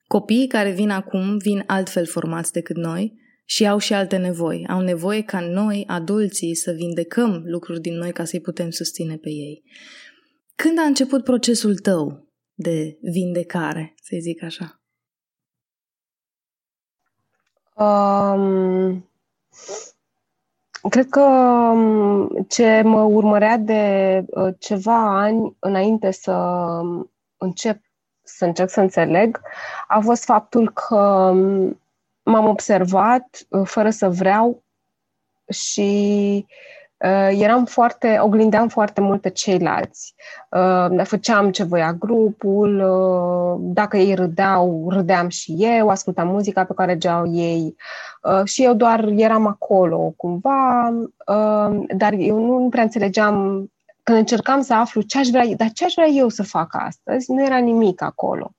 copiii care vin acum vin altfel formați decât noi și au și alte nevoi. Au nevoie ca noi, adulții, să vindecăm lucruri din noi ca să-i putem susține pe ei. Când a început procesul tău de vindecare, să zic așa? Um, Cred că um, ce mă urmărea de uh, ceva ani înainte să um, încep să încerc să înțeleg a fost faptul că um, m-am observat uh, fără să vreau și Uh, eram foarte, oglindeam foarte mult pe ceilalți. Uh, făceam ce voia grupul, uh, dacă ei râdeau, râdeam și eu, ascultam muzica pe care geau ei și eu doar eram acolo cumva, dar eu nu prea înțelegeam când încercam să aflu ce aș vrea, dar ce aș vrea eu să fac astăzi, nu era nimic acolo.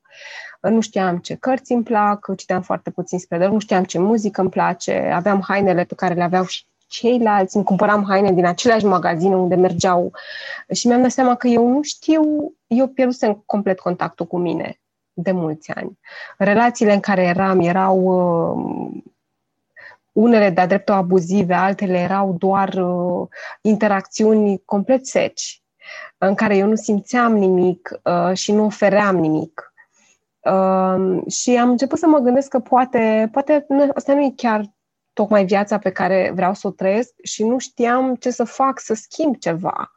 Nu știam ce cărți îmi plac, citeam foarte puțin spre nu știam ce muzică îmi place, aveam hainele pe care le aveau și ceilalți, îmi cumpăram haine din aceleași magazine unde mergeau și mi-am dat seama că eu nu știu, eu pierdusem complet contactul cu mine de mulți ani. Relațiile în care eram erau uh, unele de-a dreptul abuzive, altele erau doar uh, interacțiuni complet seci, în care eu nu simțeam nimic uh, și nu ofeream nimic. Uh, și am început să mă gândesc că poate, poate asta nu e chiar tocmai viața pe care vreau să o trăiesc și nu știam ce să fac, să schimb ceva.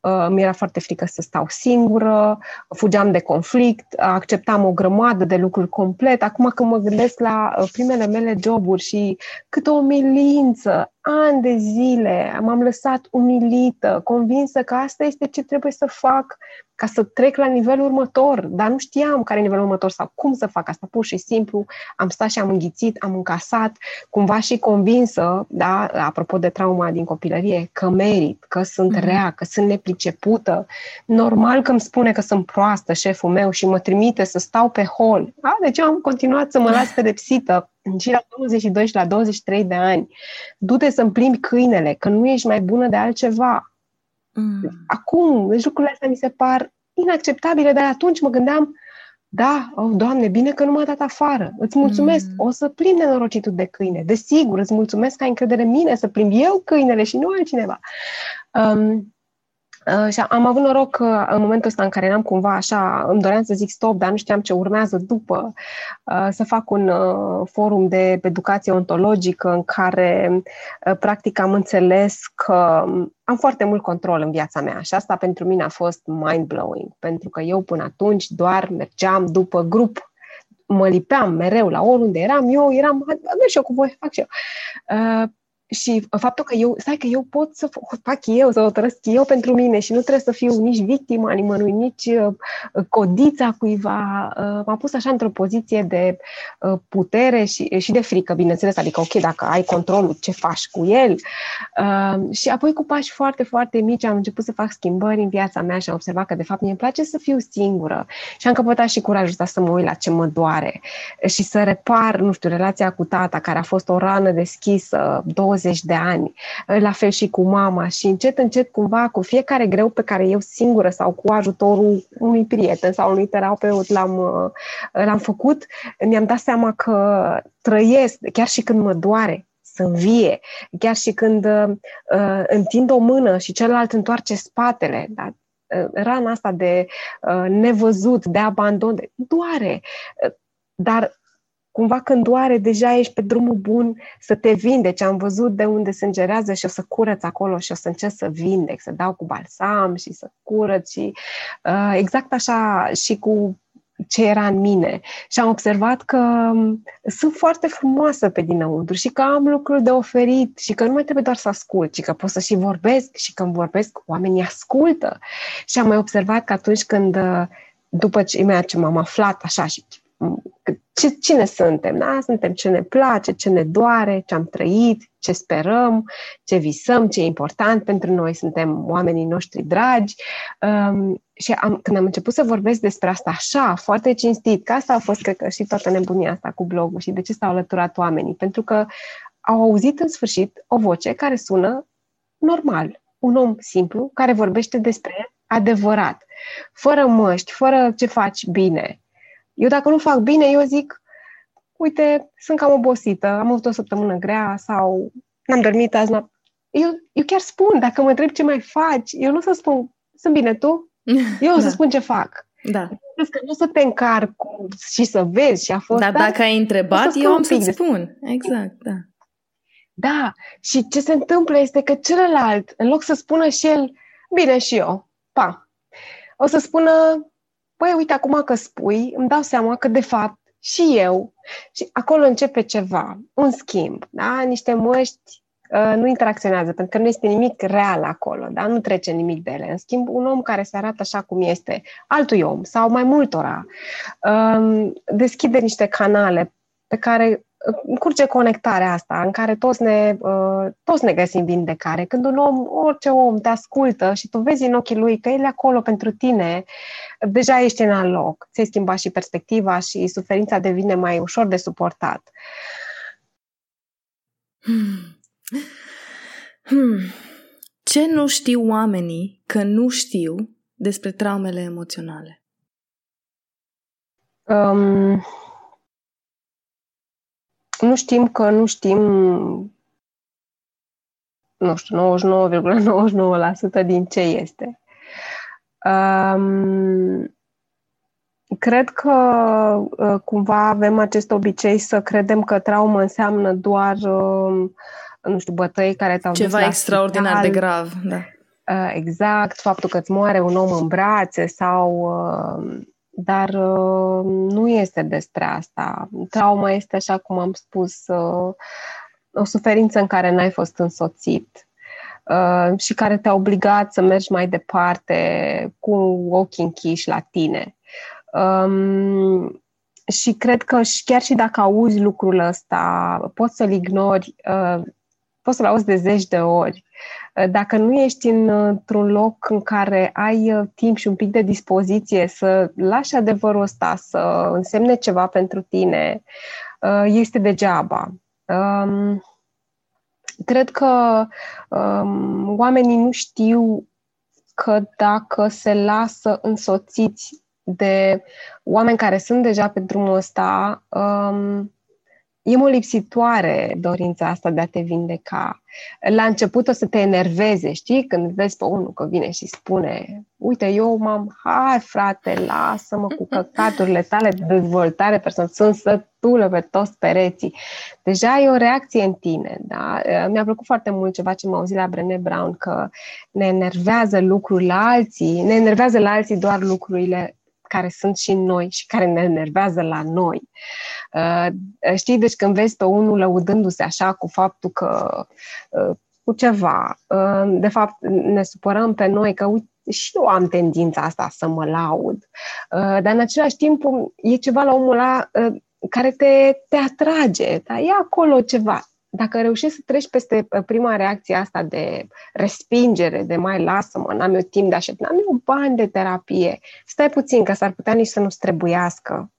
Uh, mi-era foarte frică să stau singură, fugeam de conflict, acceptam o grămadă de lucruri complet. Acum când mă gândesc la uh, primele mele joburi și cât o umilință, ani de zile m-am lăsat umilită, convinsă că asta este ce trebuie să fac ca să trec la nivelul următor, dar nu știam care e nivelul următor sau cum să fac asta. Pur și simplu am stat și am înghițit, am încasat, cumva și convinsă, da, apropo de trauma din copilărie, că merit, că sunt mm-hmm. rea, că sunt nepricepută. Normal că îmi spune că sunt proastă șeful meu și mă trimite să stau pe hol. Da? Deci eu am continuat să mă las pedepsită și la 22 și la 23 de ani. Du-te să-mi plimbi câinele, că nu ești mai bună de altceva Mm. Acum, deci lucrurile astea mi se par inacceptabile, dar atunci mă gândeam, da, oh, Doamne, bine că nu m-a dat afară. Îți mulțumesc, mm. o să plimb nenorocitul de câine. Desigur, îți mulțumesc că ai încredere în mine să plimb eu câinele și nu altcineva. Um, Uh, și am avut noroc că în momentul ăsta în care eram cumva așa, îmi doream să zic stop, dar nu știam ce urmează după, uh, să fac un uh, forum de educație ontologică în care practic am înțeles că am foarte mult control în viața mea și asta pentru mine a fost mind-blowing, pentru că eu până atunci doar mergeam după grup mă lipeam mereu la oriunde eram, eu eram, merg și eu cu voi, fac și eu. Uh, și faptul că eu, stai că eu pot să fac eu, să o trăiesc eu pentru mine și nu trebuie să fiu nici victima nimănui, nici uh, codița cuiva, uh, m-a pus așa într-o poziție de uh, putere și, și de frică, bineînțeles, adică ok, dacă ai controlul, ce faci cu el? Uh, și apoi cu pași foarte, foarte mici am început să fac schimbări în viața mea și am observat că de fapt mie îmi place să fiu singură și am căpătat și curajul ăsta să mă uit la ce mă doare și să repar, nu știu, relația cu tata, care a fost o rană deschisă, 20 20 de ani, la fel și cu mama și încet, încet cumva cu fiecare greu pe care eu singură sau cu ajutorul unui prieten sau unui terapeut l-am, l-am făcut, mi-am dat seama că trăiesc, chiar și când mă doare, să învie, chiar și când uh, întind o mână și celălalt întoarce spatele, da? Uh, rana asta de uh, nevăzut, de abandon, de, doare, uh, dar cumva când doare, deja ești pe drumul bun să te vindeci. Am văzut de unde sângerează și o să curăț acolo și o să încerc să vindec, să dau cu balsam și să curăț și uh, exact așa și cu ce era în mine. Și am observat că um, sunt foarte frumoasă pe dinăuntru și că am lucruri de oferit și că nu mai trebuie doar să ascult, ci că pot să și vorbesc și când vorbesc, oamenii ascultă. Și am mai observat că atunci când, uh, după ce, ce m-am aflat așa și ce, cine suntem, da? Suntem ce ne place, ce ne doare, ce am trăit, ce sperăm, ce visăm, ce e important pentru noi, suntem oamenii noștri dragi. Um, și am, când am început să vorbesc despre asta așa, foarte cinstit, că asta a fost, cred că, și toată nebunia asta cu blogul și de ce s-au alăturat oamenii, pentru că au auzit în sfârșit o voce care sună normal, un om simplu care vorbește despre adevărat, fără măști, fără ce faci bine, eu dacă nu fac bine, eu zic, uite, sunt cam obosită, am avut o săptămână grea sau n-am dormit azi noapte. Eu, eu chiar spun, dacă mă întreb ce mai faci, eu nu o să spun, sunt bine tu? Eu o să da. spun ce fac. Da. Că nu o să te încarc și să vezi și a fost... Da, dacă ai întrebat, eu am să-ți spun. Exact, da. Da, și ce se întâmplă este că celălalt, în loc să spună și el, bine și eu, pa, o să spună, păi uite, acum că spui, îmi dau seama că de fapt și eu, și acolo începe ceva, un schimb, da? niște măști uh, nu interacționează, pentru că nu este nimic real acolo, da? nu trece nimic de ele. În schimb, un om care se arată așa cum este, altui om sau mai multora, uh, deschide niște canale pe care curge conectarea asta, în care toți ne, uh, toți ne găsim vindecare. Când un om, orice om te ascultă și tu vezi în ochii lui că el e acolo pentru tine, deja ești în alt loc. Ți-ai schimbat și perspectiva și suferința devine mai ușor de suportat. Hmm. Hmm. Ce nu știu oamenii că nu știu despre traumele emoționale? Um, nu știm că nu știm, nu știu, 99,99% din ce este. Um, cred că uh, cumva avem acest obicei să credem că traumă înseamnă doar, uh, nu știu, bătăi care te-au Ceva extraordinar spital. de grav, da. Uh, exact, faptul că îți moare un om în brațe sau uh, dar uh, nu este despre asta. Trauma este, așa cum am spus, uh, o suferință în care n-ai fost însoțit uh, și care te-a obligat să mergi mai departe cu ochii închiși la tine. Um, și cred că chiar și dacă auzi lucrul ăsta, poți să-l ignori, uh, poți să-l auzi de zeci de ori. Uh, dacă nu ești în, într-un loc în care ai uh, timp și un pic de dispoziție să lași adevărul ăsta să însemne ceva pentru tine, uh, este degeaba. Um, cred că um, oamenii nu știu că dacă se lasă însoțiți de oameni care sunt deja pe drumul ăsta, um, e molipsitoare dorința asta de a te vindeca. La început o să te enerveze, știi? Când vezi pe unul că vine și spune uite, eu m-am, hai frate, lasă-mă cu căcaturile tale de dezvoltare personală, sunt sătulă pe toți pereții. Deja e o reacție în tine, da? Mi-a plăcut foarte mult ceva ce m-a auzit la Brené Brown, că ne enervează lucrurile la alții, ne enervează la alții doar lucrurile care sunt și noi și care ne enervează la noi. Uh, știi, deci când vezi pe unul lăudându-se așa cu faptul că uh, cu ceva, uh, de fapt ne supărăm pe noi că uite, și eu am tendința asta să mă laud, dar în același timp e ceva la omul ăla care te, te atrage, da? e acolo ceva dacă reușești să treci peste uh, prima reacție asta de respingere, de mai lasă-mă, n-am eu timp de așa, n-am eu bani de terapie, stai puțin, că s-ar putea nici să nu-ți trebuiască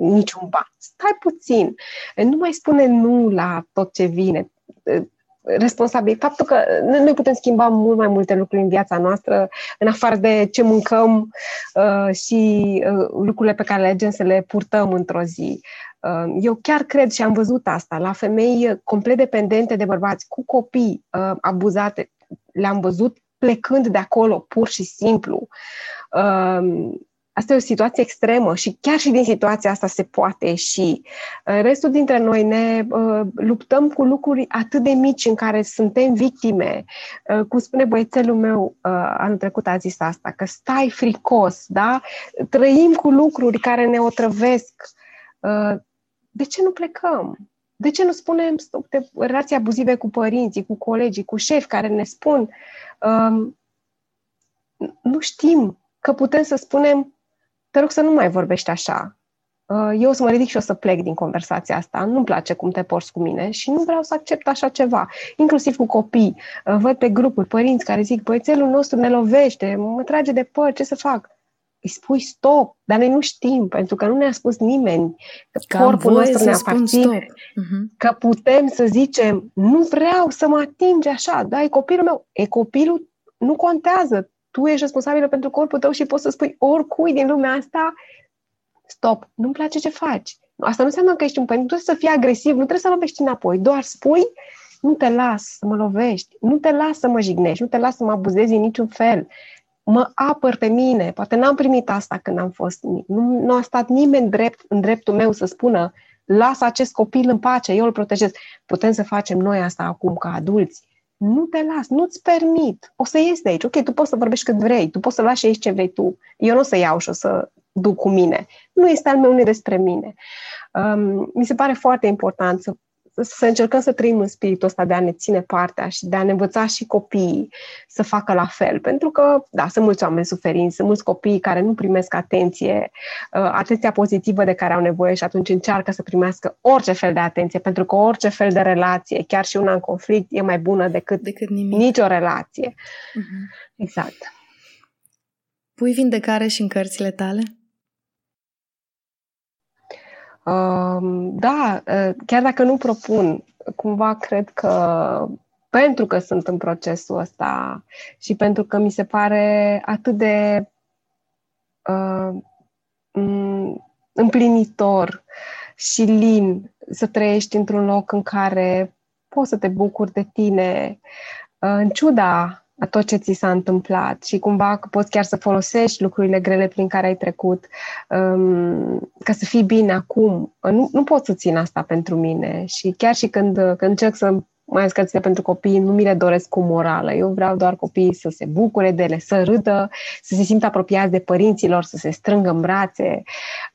niciun ban. Stai puțin. Nu mai spune nu la tot ce vine. Uh, responsabil. Faptul că noi putem schimba mult mai multe lucruri în viața noastră, în afară de ce mâncăm uh, și uh, lucrurile pe care le alegem să le purtăm într-o zi. Uh, eu chiar cred și am văzut asta la femei complet dependente de bărbați, cu copii uh, abuzate. Le-am văzut plecând de acolo, pur și simplu. Uh, Asta e o situație extremă și chiar și din situația asta se poate ieși. Restul dintre noi ne uh, luptăm cu lucruri atât de mici în care suntem victime. Uh, cum spune băiețelul meu uh, anul trecut a zis asta, că stai fricos, da? Trăim cu lucruri care ne otrăvesc. Uh, de ce nu plecăm? De ce nu spunem de relații abuzive cu părinții, cu colegii, cu șefi care ne spun uh, nu știm că putem să spunem te rog să nu mai vorbești așa. Uh, eu o să mă ridic și o să plec din conversația asta. Nu-mi place cum te porți cu mine și nu vreau să accept așa ceva. Inclusiv cu copii. Uh, văd pe grupuri părinți care zic, băiețelul nostru ne lovește, mă trage de păr, ce să fac? Îi spui stop, dar noi nu știm, pentru că nu ne-a spus nimeni că, că corpul nostru ne aparține, uh-huh. că putem să zicem, nu vreau să mă atinge așa, da, e copilul meu. E copilul, nu contează, tu ești responsabilă pentru corpul tău și poți să spui oricui din lumea asta, stop, nu-mi place ce faci. Asta nu înseamnă că ești un părinte, nu trebuie să fii agresiv, nu trebuie să lovești înapoi, doar spui, nu te las să mă lovești, nu te las să mă jignești, nu te las să mă abuzezi în niciun fel. Mă apăr pe mine, poate n-am primit asta când am fost mic. Nu, nu a stat nimeni drept, în dreptul meu să spună, lasă acest copil în pace, eu îl protejez. Putem să facem noi asta acum ca adulți nu te las, nu-ți permit. O să ies de aici. Ok, tu poți să vorbești cât vrei, tu poți să lași aici ce vrei tu. Eu nu o să iau și o să duc cu mine. Nu este al meu, nu e despre mine. Um, mi se pare foarte important să să încercăm să trăim în spiritul ăsta de a ne ține partea și de a ne învăța și copiii să facă la fel. Pentru că, da, sunt mulți oameni suferinți, sunt mulți copii care nu primesc atenție, uh, atenția pozitivă de care au nevoie și atunci încearcă să primească orice fel de atenție, pentru că orice fel de relație, chiar și una în conflict, e mai bună decât, decât nimic. nicio relație. Uh-huh. Exact. Pui vindecare și în cărțile tale? Da, ă, chiar dacă nu propun, cumva cred că pentru că sunt în procesul ăsta și pentru că mi se pare atât de uh, împlinitor și lin să trăiești într-un loc în care poți să te bucuri de tine, în ciuda a tot ce ți s-a întâmplat și cumva că poți chiar să folosești lucrurile grele prin care ai trecut um, ca să fii bine acum. Nu, nu pot să țin asta pentru mine și chiar și când, când încerc să mai ales cărțile pentru copii, nu mi le doresc cu morală. Eu vreau doar copiii să se bucure de ele, să râdă, să se simtă apropiați de părinților, să se strângă în brațe.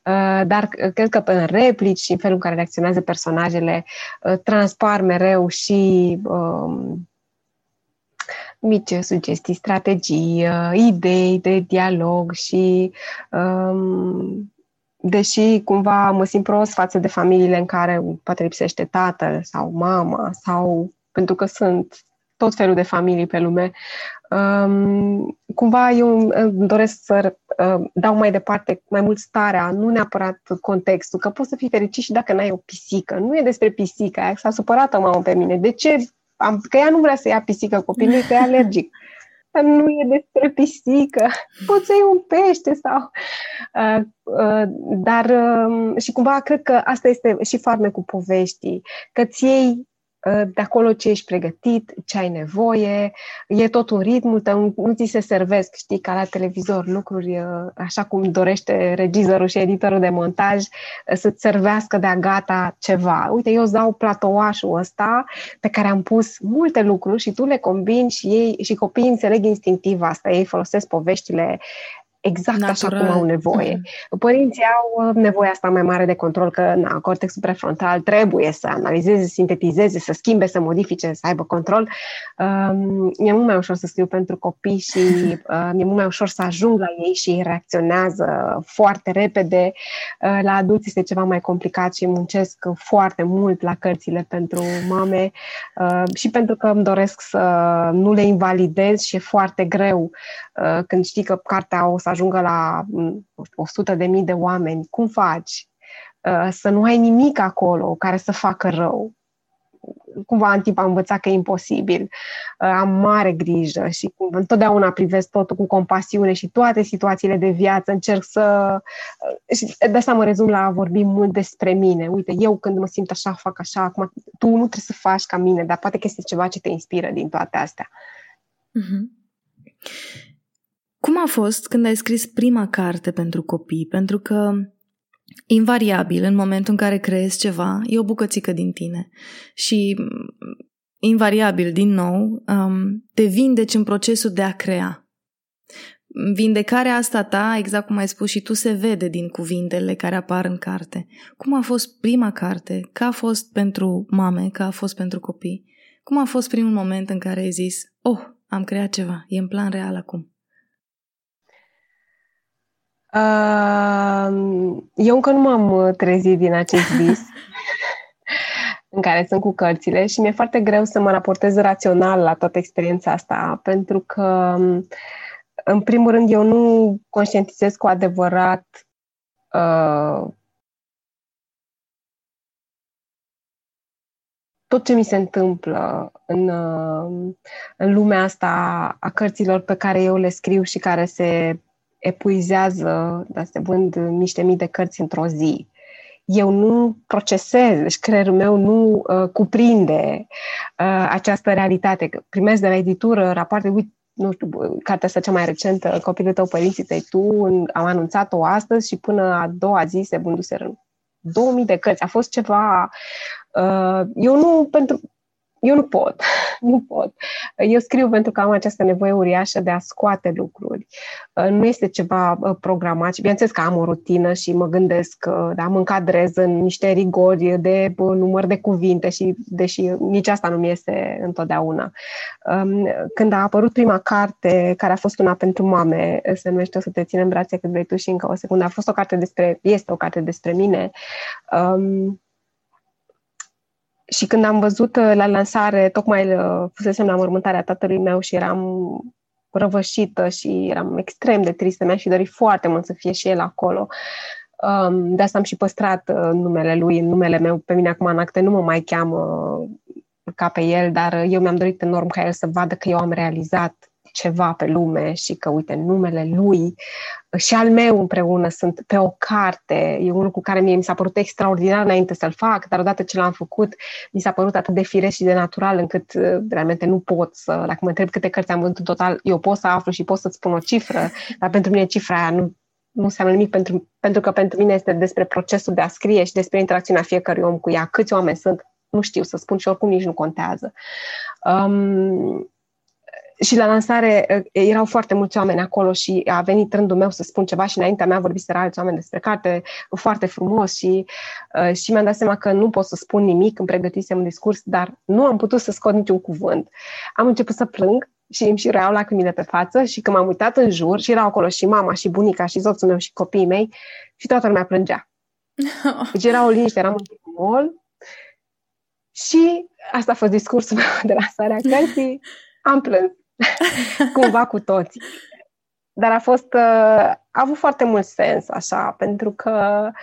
Uh, dar cred că în replici și în felul în care reacționează personajele uh, transpar mereu și um, mici sugestii, strategii, uh, idei de dialog și um, deși cumva mă simt prost față de familiile în care poate lipsește tatăl sau mama sau pentru că sunt tot felul de familii pe lume, um, cumva eu îmi doresc să uh, dau mai departe mai mult starea, nu neapărat contextul, că poți să fii fericit și dacă n-ai o pisică. Nu e despre pisică, aia s-a supărat mama pe mine. De ce am, că ea nu vrea să ia pisică copilului, că e alergic. Dar nu e despre pisică. Poți să iei un pește sau... Uh, uh, dar uh, și cumva cred că asta este și farmecul poveștii, că ți iei Ă, de acolo ce ești pregătit, ce ai nevoie, e tot un ritmul tău, nu ți se servesc, știi, ca la televizor, lucruri ă, așa cum dorește regizorul și editorul de montaj ă, să-ți servească de-a gata ceva. Uite, eu îți dau platouașul ăsta pe care am pus multe lucruri și tu le combini și ei și copiii înțeleg instinctiv asta. Ei folosesc poveștile exact Natural. așa cum au nevoie. Mm-hmm. Părinții au uh, nevoia asta mai mare de control, că na, cortexul prefrontal trebuie să analizeze, să sintetizeze, să schimbe, să modifice, să aibă control. Um, e mult mai ușor să scriu pentru copii și uh, e mult mai ușor să ajung la ei și ei reacționează foarte repede. Uh, la adulți este ceva mai complicat și muncesc foarte mult la cărțile pentru mame uh, și pentru că îmi doresc să nu le invalidez și e foarte greu uh, când știi că cartea o să ajungă la 100 mm, de mii de oameni, cum faci? Uh, să nu ai nimic acolo care să facă rău. Cumva în timp am învățat că e imposibil. Uh, am mare grijă și întotdeauna privesc totul cu compasiune și toate situațiile de viață încerc să... Uh, și de asta mă rezum la a vorbi mult despre mine. Uite, eu când mă simt așa, fac așa, acum tu nu trebuie să faci ca mine, dar poate că este ceva ce te inspiră din toate astea. Mm-hmm. Cum a fost când ai scris prima carte pentru copii? Pentru că invariabil, în momentul în care creezi ceva, e o bucățică din tine. Și invariabil, din nou, um, te vindeci în procesul de a crea. Vindecarea asta ta, exact cum ai spus și tu, se vede din cuvintele care apar în carte. Cum a fost prima carte? Ca a fost pentru mame? Ca a fost pentru copii? Cum a fost primul moment în care ai zis, oh, am creat ceva, e în plan real acum? Uh, eu încă nu m-am trezit din acest vis în care sunt cu cărțile și mi-e foarte greu să mă raportez rațional la toată experiența asta, pentru că în primul rând, eu nu conștientizez cu adevărat uh, tot ce mi se întâmplă în, uh, în lumea asta a cărților pe care eu le scriu și care se epuizează, dar se vând niște mii de cărți într-o zi. Eu nu procesez, deci creierul meu nu uh, cuprinde uh, această realitate. Primesc de la editură rapoarte, uite, nu știu, cartea asta cea mai recentă, Copilul tău, părinții tăi, tu, am anunțat-o astăzi și până a doua zi se vânduseră 2000 de cărți. A fost ceva... Uh, eu nu, pentru, eu nu pot, nu pot. Eu scriu pentru că am această nevoie uriașă de a scoate lucruri. Uh, nu este ceva uh, programat și bineînțeles că am o rutină și mă gândesc că da, mă încadrez în niște rigori de uh, număr de cuvinte și deși nici asta nu mi iese întotdeauna. Um, când a apărut prima carte, care a fost una pentru mame, se numește O să te țin în brațe cât vrei tu și încă o secundă, a fost o carte despre, este o carte despre mine. Um, și când am văzut uh, la lansare, tocmai uh, fusesem la mormântarea tatălui meu și eram răvășită și eram extrem de tristă, mi-aș fi dorit foarte mult să fie și el acolo. Um, de asta am și păstrat uh, numele lui în numele meu. Pe mine acum în acte nu mă mai cheamă ca pe el, dar eu mi-am dorit enorm ca el să vadă că eu am realizat ceva pe lume și că, uite, numele lui și al meu împreună sunt pe o carte. E un lucru care mie mi s-a părut extraordinar înainte să-l fac, dar odată ce l-am făcut, mi s-a părut atât de firesc și de natural încât uh, realmente nu pot să, dacă mă întreb câte cărți am vândut în total, eu pot să aflu și pot să-ți spun o cifră, dar pentru mine cifra aia nu, nu înseamnă nimic pentru, pentru că pentru mine este despre procesul de a scrie și despre interacțiunea fiecărui om cu ea. Câți oameni sunt, nu știu să spun și oricum nici nu contează. Um, și la lansare uh, erau foarte mulți oameni acolo și a venit rândul meu să spun ceva și înaintea mea vorbiseră alți oameni despre carte, foarte frumos și, uh, și mi-am dat seama că nu pot să spun nimic, îmi pregătisem un discurs, dar nu am putut să scot niciun cuvânt. Am început să plâng și îmi și răiau lacrimile pe față și când m-am uitat în jur și erau acolo și mama și bunica și soțul meu și copiii mei și toată lumea plângea. Deci era o liniște, eram în mall și asta a fost discursul meu de lansarea cărții. Am plâns. cumva cu toții. Dar a fost, uh, a avut foarte mult sens, așa, pentru că Uh,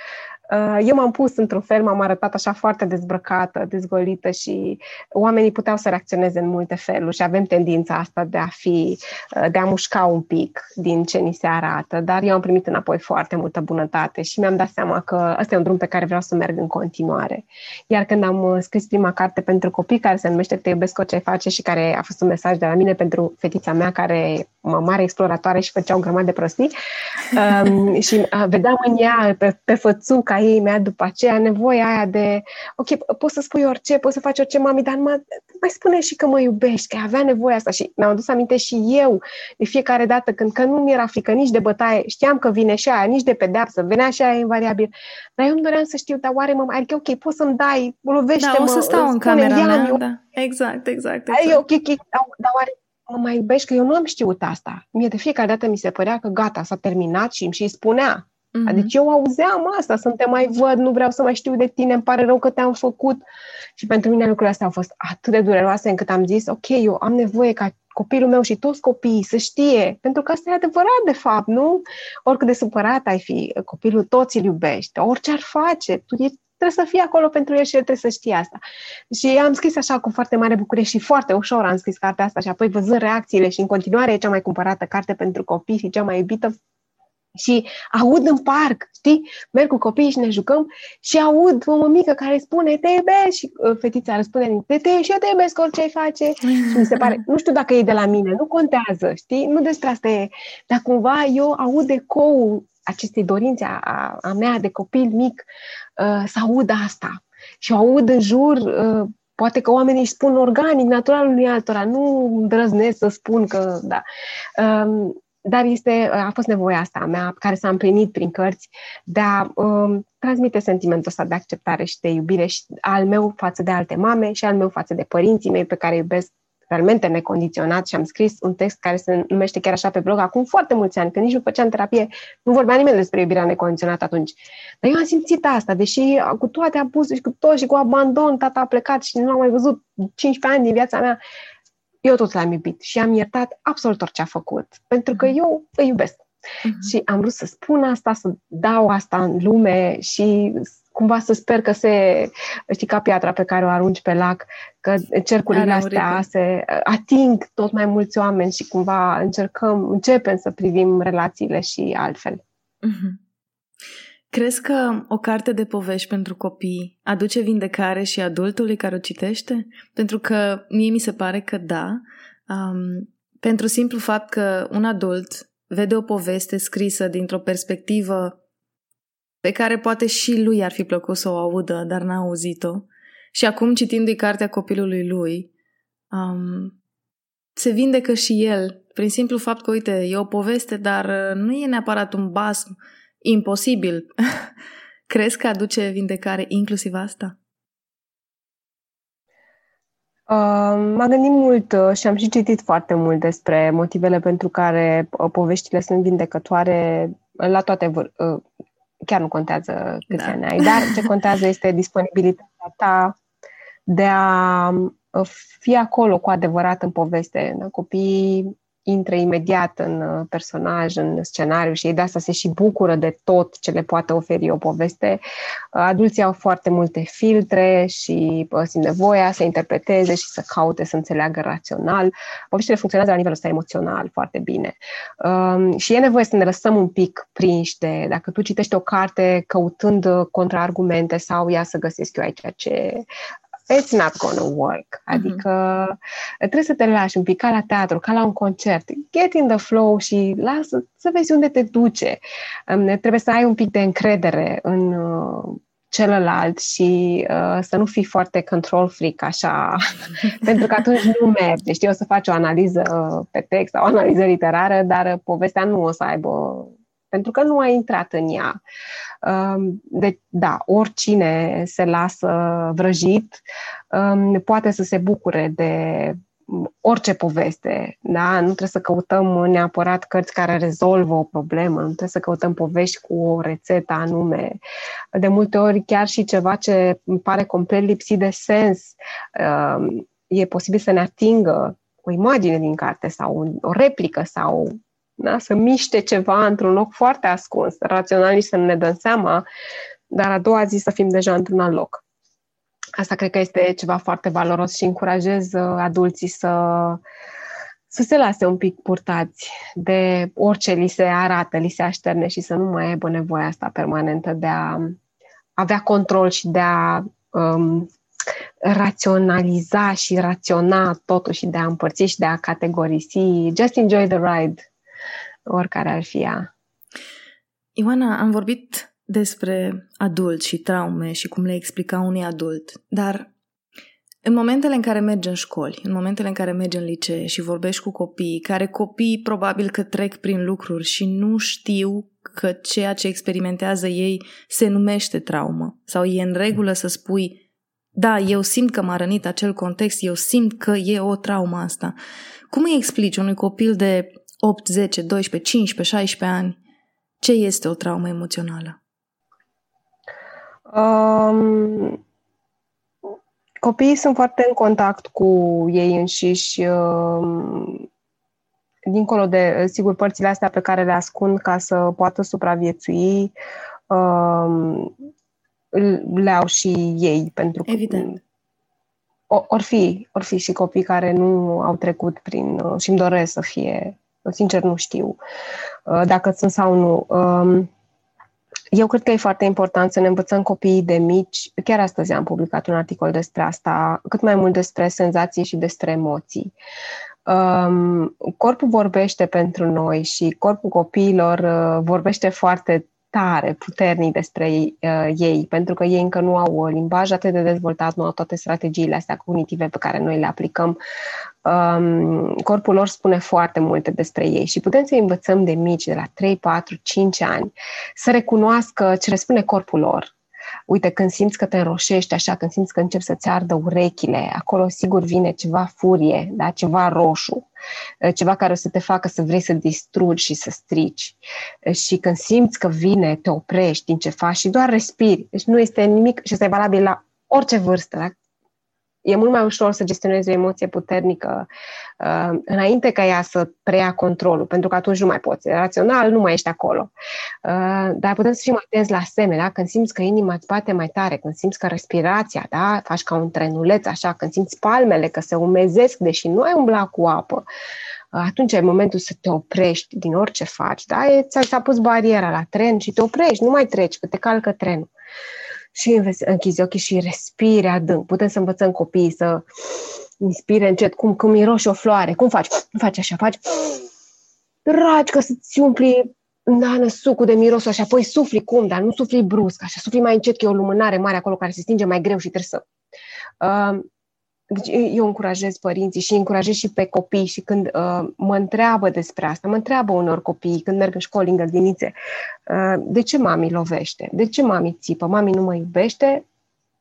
eu m-am pus într-un fel, m-am arătat așa foarte dezbrăcată, dezgolită și oamenii puteau să reacționeze în multe feluri și avem tendința asta de a fi, uh, de a mușca un pic din ce ni se arată, dar eu am primit înapoi foarte multă bunătate și mi-am dat seama că ăsta e un drum pe care vreau să merg în continuare. Iar când am uh, scris prima carte pentru copii, care se numește Te iubesc ce face și care a fost un mesaj de la mine pentru fetița mea care mă mare exploratoare și făcea un grămadă de prostii um, și uh, vedeam în ea pe, pe fățuca ca ei mea după aceea nevoia aia de, ok, poți să spui orice, poți să faci orice, mami, dar mai, mai spune și că mă iubești, că avea nevoia asta și mi-am adus aminte și eu de fiecare dată când că nu mi-era frică nici de bătaie, știam că vine și aia, nici de pedeapsă, venea și aia invariabil, dar eu îmi doream să știu, dar oare mă, adică ok, poți să-mi dai, lovește-mă, da, o să stau în camera mea, eu, da. Exact, exact, exact. Adică, ok, ok, dar, dar oare mă mai iubești? Că eu nu am știut asta. Mie de fiecare dată mi se părea că gata, s-a terminat și îmi și spunea. Mm-hmm. Adică eu auzeam asta, să te mai văd, nu vreau să mai știu de tine, îmi pare rău că te-am făcut. Și pentru mine lucrurile astea au fost atât de dureroase încât am zis, ok, eu am nevoie ca copilul meu și toți copiii să știe, pentru că asta e adevărat de fapt, nu? Oricât de supărat ai fi, copilul toți îl iubește, orice ar face, tu e, trebuie să fii acolo pentru el și el trebuie să știe asta. Și am scris așa cu foarte mare bucurie și foarte ușor am scris cartea asta și apoi văzând reacțiile și în continuare e cea mai cumpărată carte pentru copii și cea mai iubită, Și aud în parc, știi? Merg cu copiii și ne jucăm și aud o mămică care spune te iubesc și uh, fetița răspunde te, te și eu te iubesc orice ai face. și mi se pare, nu știu dacă e de la mine, nu contează, știi? Nu despre asta e. Dar cumva eu aud ecou acestei dorințe a, a mea de copil mic uh, să aud asta. Și o aud în jur, uh, poate că oamenii își spun organic, natural unui altora, nu îndrăznesc să spun că, da. Uh, dar este, a fost nevoia asta a mea, care s-a împlinit prin cărți, de a um, transmite sentimentul ăsta de acceptare și de iubire și al meu față de alte mame și al meu față de părinții mei pe care îi iubesc realmente necondiționat și am scris un text care se numește chiar așa pe blog acum foarte mulți ani, când nici nu făceam terapie, nu vorbea nimeni despre iubirea necondiționată atunci. Dar eu am simțit asta, deși cu toate abuzuri și cu tot și cu abandon, tata a plecat și nu am mai văzut 15 ani din viața mea, eu tot l-am iubit și am iertat absolut orice a făcut, pentru că mhm. eu îi iubesc. Uh-huh. Și am vrut să spun asta, să dau asta în lume și cumva să sper că se, știi, ca piatra pe care o arunci pe lac, că cercurile astea se ating tot mai mulți oameni și cumva încercăm, începem să privim relațiile și altfel. Uh-huh. Crezi că o carte de povești pentru copii aduce vindecare și adultului care o citește? Pentru că mie mi se pare că da, um, pentru simplu fapt că un adult vede o poveste scrisă dintr-o perspectivă pe care poate și lui ar fi plăcut să o audă, dar n-a auzit-o. Și acum, citindu-i cartea copilului lui, um, se vindecă și el, prin simplu fapt că, uite, e o poveste, dar nu e neapărat un basm imposibil. Crezi că aduce vindecare inclusiv asta? Uh, m-am gândit mult uh, și am și citit foarte mult despre motivele pentru care uh, poveștile sunt vindecătoare la toate vâr- uh, chiar nu contează câți da. ani ai, dar ce contează este disponibilitatea ta de a uh, fi acolo cu adevărat în poveste. Copiii intră imediat în uh, personaj, în scenariu și ei de asta se și bucură de tot ce le poate oferi o poveste. Uh, adulții au foarte multe filtre și uh, simt nevoia să interpreteze și să caute să înțeleagă rațional. Poveștile funcționează la nivelul ăsta emoțional foarte bine. Um, și e nevoie să ne lăsăm un pic prinși de, dacă tu citești o carte căutând contraargumente sau ia să găsesc eu aici ce it's not gonna work. Mhm. Adică mm-hmm. trebuie să te lași un pic ca la teatru, ca la un concert. Get in the flow și lasă să vezi unde te duce. Um, trebuie să ai un pic de încredere în uh, celălalt și uh, să nu fii foarte control freak așa, pentru că atunci nu merge. Știi, o să faci o analiză pe text sau o analiză literară, dar povestea nu o să aibă pentru că nu ai intrat în ea. Deci, da, oricine se lasă vrăjit poate să se bucure de orice poveste, da? Nu trebuie să căutăm neapărat cărți care rezolvă o problemă, nu trebuie să căutăm povești cu o rețetă anume. De multe ori chiar și ceva ce îmi pare complet lipsit de sens e posibil să ne atingă o imagine din carte sau o replică sau da? să miște ceva într-un loc foarte ascuns, rațional să nu ne dăm seama, dar a doua zi să fim deja într-un alt loc. Asta cred că este ceva foarte valoros și încurajez uh, adulții să, să se lase un pic purtați de orice li se arată, li se așterne și să nu mai aibă nevoia asta permanentă de a avea control și de a um, raționaliza și raționa totul și de a împărți și de a categorisi. Just enjoy the ride oricare ar fi ea. Ioana, am vorbit despre adult și traume și cum le explica unui adult, dar în momentele în care mergi în școli, în momentele în care mergi în licee și vorbești cu copii, care copii probabil că trec prin lucruri și nu știu că ceea ce experimentează ei se numește traumă sau e în regulă să spui da, eu simt că m-a rănit acel context, eu simt că e o traumă asta. Cum îi explici unui copil de 8, 10, 12, 15, 16 ani, ce este o traumă emoțională? Um, copiii sunt foarte în contact cu ei înșiși, um, dincolo de, sigur, părțile astea pe care le ascund ca să poată supraviețui, um, le au și ei, pentru că Evident. Or fi, or fi și copii care nu au trecut prin și îmi doresc să fie Sincer, nu știu dacă sunt sau nu. Um, eu cred că e foarte important să ne învățăm copiii de mici. Chiar astăzi am publicat un articol despre asta, cât mai mult despre senzații și despre emoții. Um, corpul vorbește pentru noi și corpul copiilor uh, vorbește foarte tare, puternic despre uh, ei, pentru că ei încă nu au limbaj atât de dezvoltat, nu au toate strategiile astea cognitive pe care noi le aplicăm. Um, corpul lor spune foarte multe despre ei și putem să învățăm de mici, de la 3, 4, 5 ani, să recunoască ce le spune corpul lor, Uite, când simți că te înroșești așa, când simți că începi să-ți ardă urechile, acolo sigur vine ceva furie, da? ceva roșu, eh, ceva care o să te facă să vrei să distrugi și să strici. Eh, și când simți că vine, te oprești din ce faci și doar respiri. Deci nu este nimic și este valabil la orice vârstă. Da? E mult mai ușor să gestionezi o emoție puternică uh, înainte ca ea să preia controlul, pentru că atunci nu mai poți. Rațional nu mai ești acolo. Uh, dar putem să fim atenți la asemenea, când simți că inima îți bate mai tare, când simți că respirația, da, faci ca un trenuleț, așa, când simți palmele că se umezesc, deși nu ai umblat cu apă, uh, atunci e momentul să te oprești din orice faci, da? E, ți-a pus bariera la tren și te oprești, nu mai treci, că te calcă trenul. Uh, și închizi ochii și respiri adânc. Putem să învățăm copiii să inspire încet, cum, cum miroși o floare. Cum faci? Faci așa, faci dragi că să-ți umpli nană, sucul de miros și apoi sufli cum, dar nu sufli brusc, așa sufli mai încet că e o lumânare mare acolo care se stinge mai greu și trebuie să... Uh, deci eu încurajez părinții și încurajez și pe copii și când uh, mă întreabă despre asta, mă întreabă unor copii când merg în școli, în grădinițe, uh, de ce mami lovește? De ce mami țipă? Mami nu mă iubește?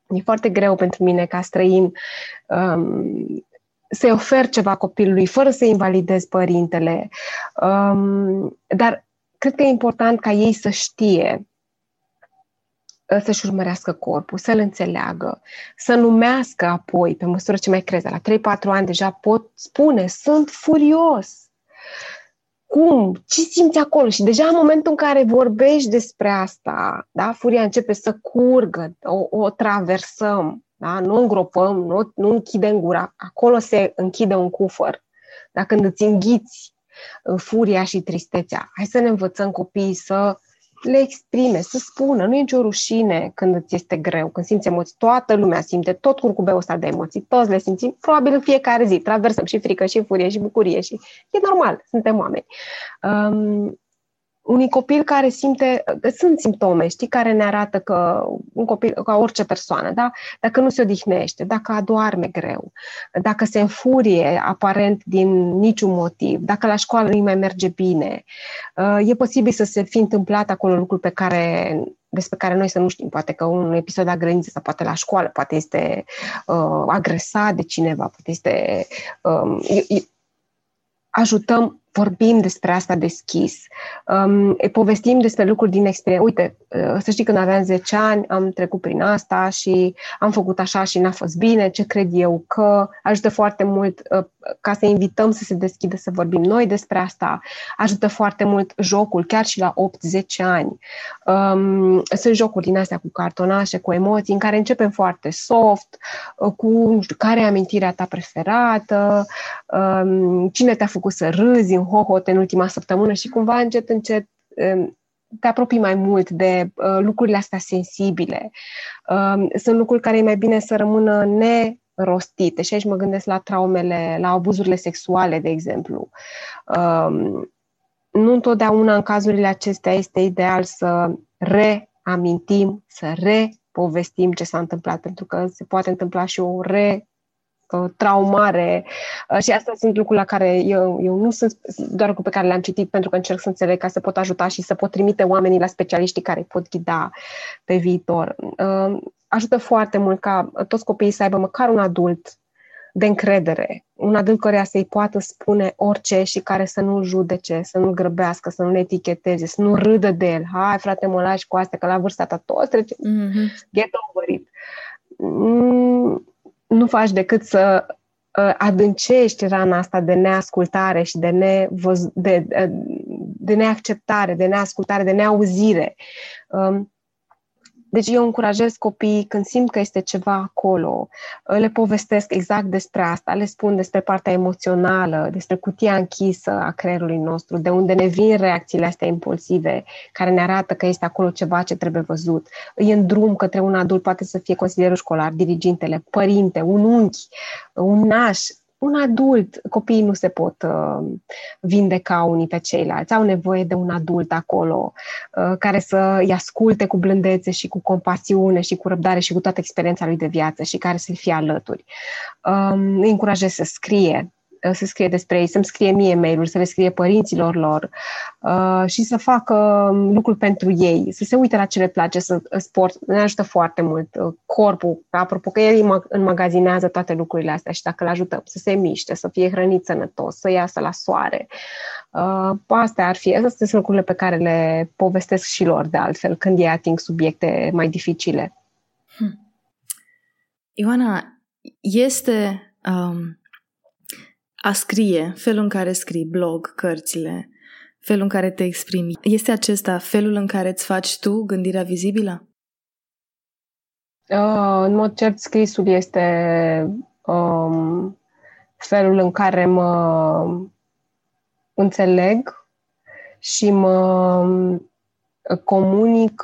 E foarte greu pentru mine ca străin um, să-i ofer ceva copilului fără să invalidez părintele. Um, dar cred că e important ca ei să știe Ă, să-și urmărească corpul, să-l înțeleagă, să numească apoi, pe măsură ce mai crezi, la 3-4 ani deja pot spune, sunt furios. Cum? Ce simți acolo? Și deja în momentul în care vorbești despre asta, da, furia începe să curgă, o, o traversăm, da? nu îngropăm, nu, nu închidem gura, acolo se închide un cufăr. Da? Când îți înghiți ă, furia și tristețea. Hai să ne învățăm copiii să le exprime, să spună. Nu e nicio rușine când îți este greu, când simți emoții. Toată lumea simte tot curcubeul ăsta de emoții. Toți le simțim, probabil în fiecare zi. Traversăm și frică, și furie, și bucurie. și E normal, suntem oameni. Um, unui copil care simte, sunt simptome, știi, care ne arată că un copil, ca orice persoană, da? dacă nu se odihnește, dacă adoarme greu, dacă se înfurie aparent din niciun motiv, dacă la școală nu mai merge bine, uh, e posibil să se fi întâmplat acolo lucruri pe care despre care noi să nu știm, poate că un episod la grădiniță sau poate la școală, poate este uh, agresat de cineva, poate este... Uh, ajutăm vorbim despre asta deschis, um, povestim despre lucruri din experiență. Uite, uh, să știi, când aveam 10 ani, am trecut prin asta și am făcut așa și n-a fost bine, ce cred eu? Că ajută foarte mult uh, ca să invităm să se deschidă să vorbim noi despre asta. Ajută foarte mult jocul, chiar și la 8-10 ani. Um, sunt jocuri din astea cu cartonașe, cu emoții, în care începem foarte soft, uh, cu, nu știu, care e amintirea ta preferată, um, cine te-a făcut să râzi în hohot în ultima săptămână și cumva încet, încet um, te apropii mai mult de uh, lucrurile astea sensibile. Uh, sunt lucruri care e mai bine să rămână ne rostite. Și aici mă gândesc la traumele, la abuzurile sexuale, de exemplu. Um, nu întotdeauna în cazurile acestea este ideal să reamintim, să repovestim ce s-a întâmplat, pentru că se poate întâmpla și o re traumare uh, și astea sunt lucruri la care eu, eu nu sunt doar lucruri pe care le-am citit pentru că încerc să înțeleg ca să pot ajuta și să pot trimite oamenii la specialiștii care îi pot ghida pe viitor. Uh, ajută foarte mult ca toți copiii să aibă măcar un adult de încredere, un adult care să-i poată spune orice și care să nu judece, să nu grăbească, să nu eticheteze, să nu râdă de el. Hai, frate, mă lași cu astea, că la vârsta ta toți trece. Mm-hmm. Get over it. Mm, nu faci decât să uh, adâncești rana asta de neascultare și de, nevăz, de, de neacceptare, de neascultare, de neauzire. Um, Deci eu încurajez copiii când simt că este ceva acolo, le povestesc exact despre asta, le spun despre partea emoțională, despre cutia închisă a creierului nostru, de unde ne vin reacțiile astea impulsive, care ne arată că este acolo ceva ce trebuie văzut. Îi în drum către un adult, poate să fie consilierul școlar, dirigintele, părinte, un unchi, un naș, un adult, copiii nu se pot uh, vindeca unii pe ceilalți, au nevoie de un adult acolo uh, care să îi asculte cu blândețe și cu compasiune și cu răbdare și cu toată experiența lui de viață și care să-i fie alături. Um, îi încurajez să scrie, Uh, să scrie despre ei, să-mi scrie mie mail să le scrie părinților lor uh, și să facă um, lucruri pentru ei, să se uite la ce le place, să uh, sport, ne ajută foarte mult. Uh, corpul, apropo că el înmagazinează toate lucrurile astea și dacă le ajutăm să se miște, să fie hrănit sănătos, să iasă la soare, uh, astea ar fi, astea sunt lucrurile pe care le povestesc și lor de altfel când ei ating subiecte mai dificile. Hmm. Ioana, este um, a scrie, felul în care scrii, blog, cărțile, felul în care te exprimi, este acesta felul în care îți faci tu gândirea vizibilă? Uh, în mod cert, scrisul este um, felul în care mă înțeleg și mă comunic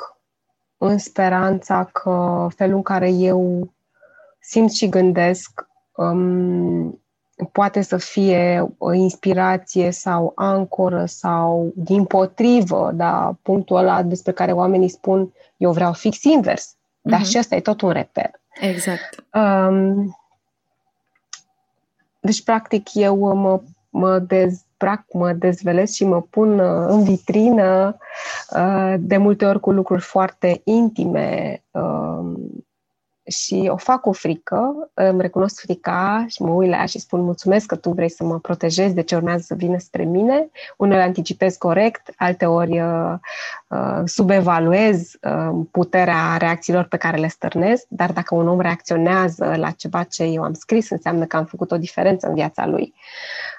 în speranța că felul în care eu simt și gândesc um, poate să fie o inspirație sau ancoră sau din potrivă, da, punctul ăla despre care oamenii spun eu vreau fix invers. Dar uh-huh. și asta e tot un reper. Exact. Um, deci, practic, eu mă, mă dezbrac, mă dezvelesc și mă pun uh, în vitrină uh, de multe ori cu lucruri foarte intime, uh, și o fac cu frică, îmi recunosc frica și mă uit la ea și spun mulțumesc că tu vrei să mă protejezi de ce urmează să vină spre mine. Uneori anticipez corect, alteori uh, uh, subevaluez uh, puterea reacțiilor pe care le stârnesc, dar dacă un om reacționează la ceva ce eu am scris, înseamnă că am făcut o diferență în viața lui.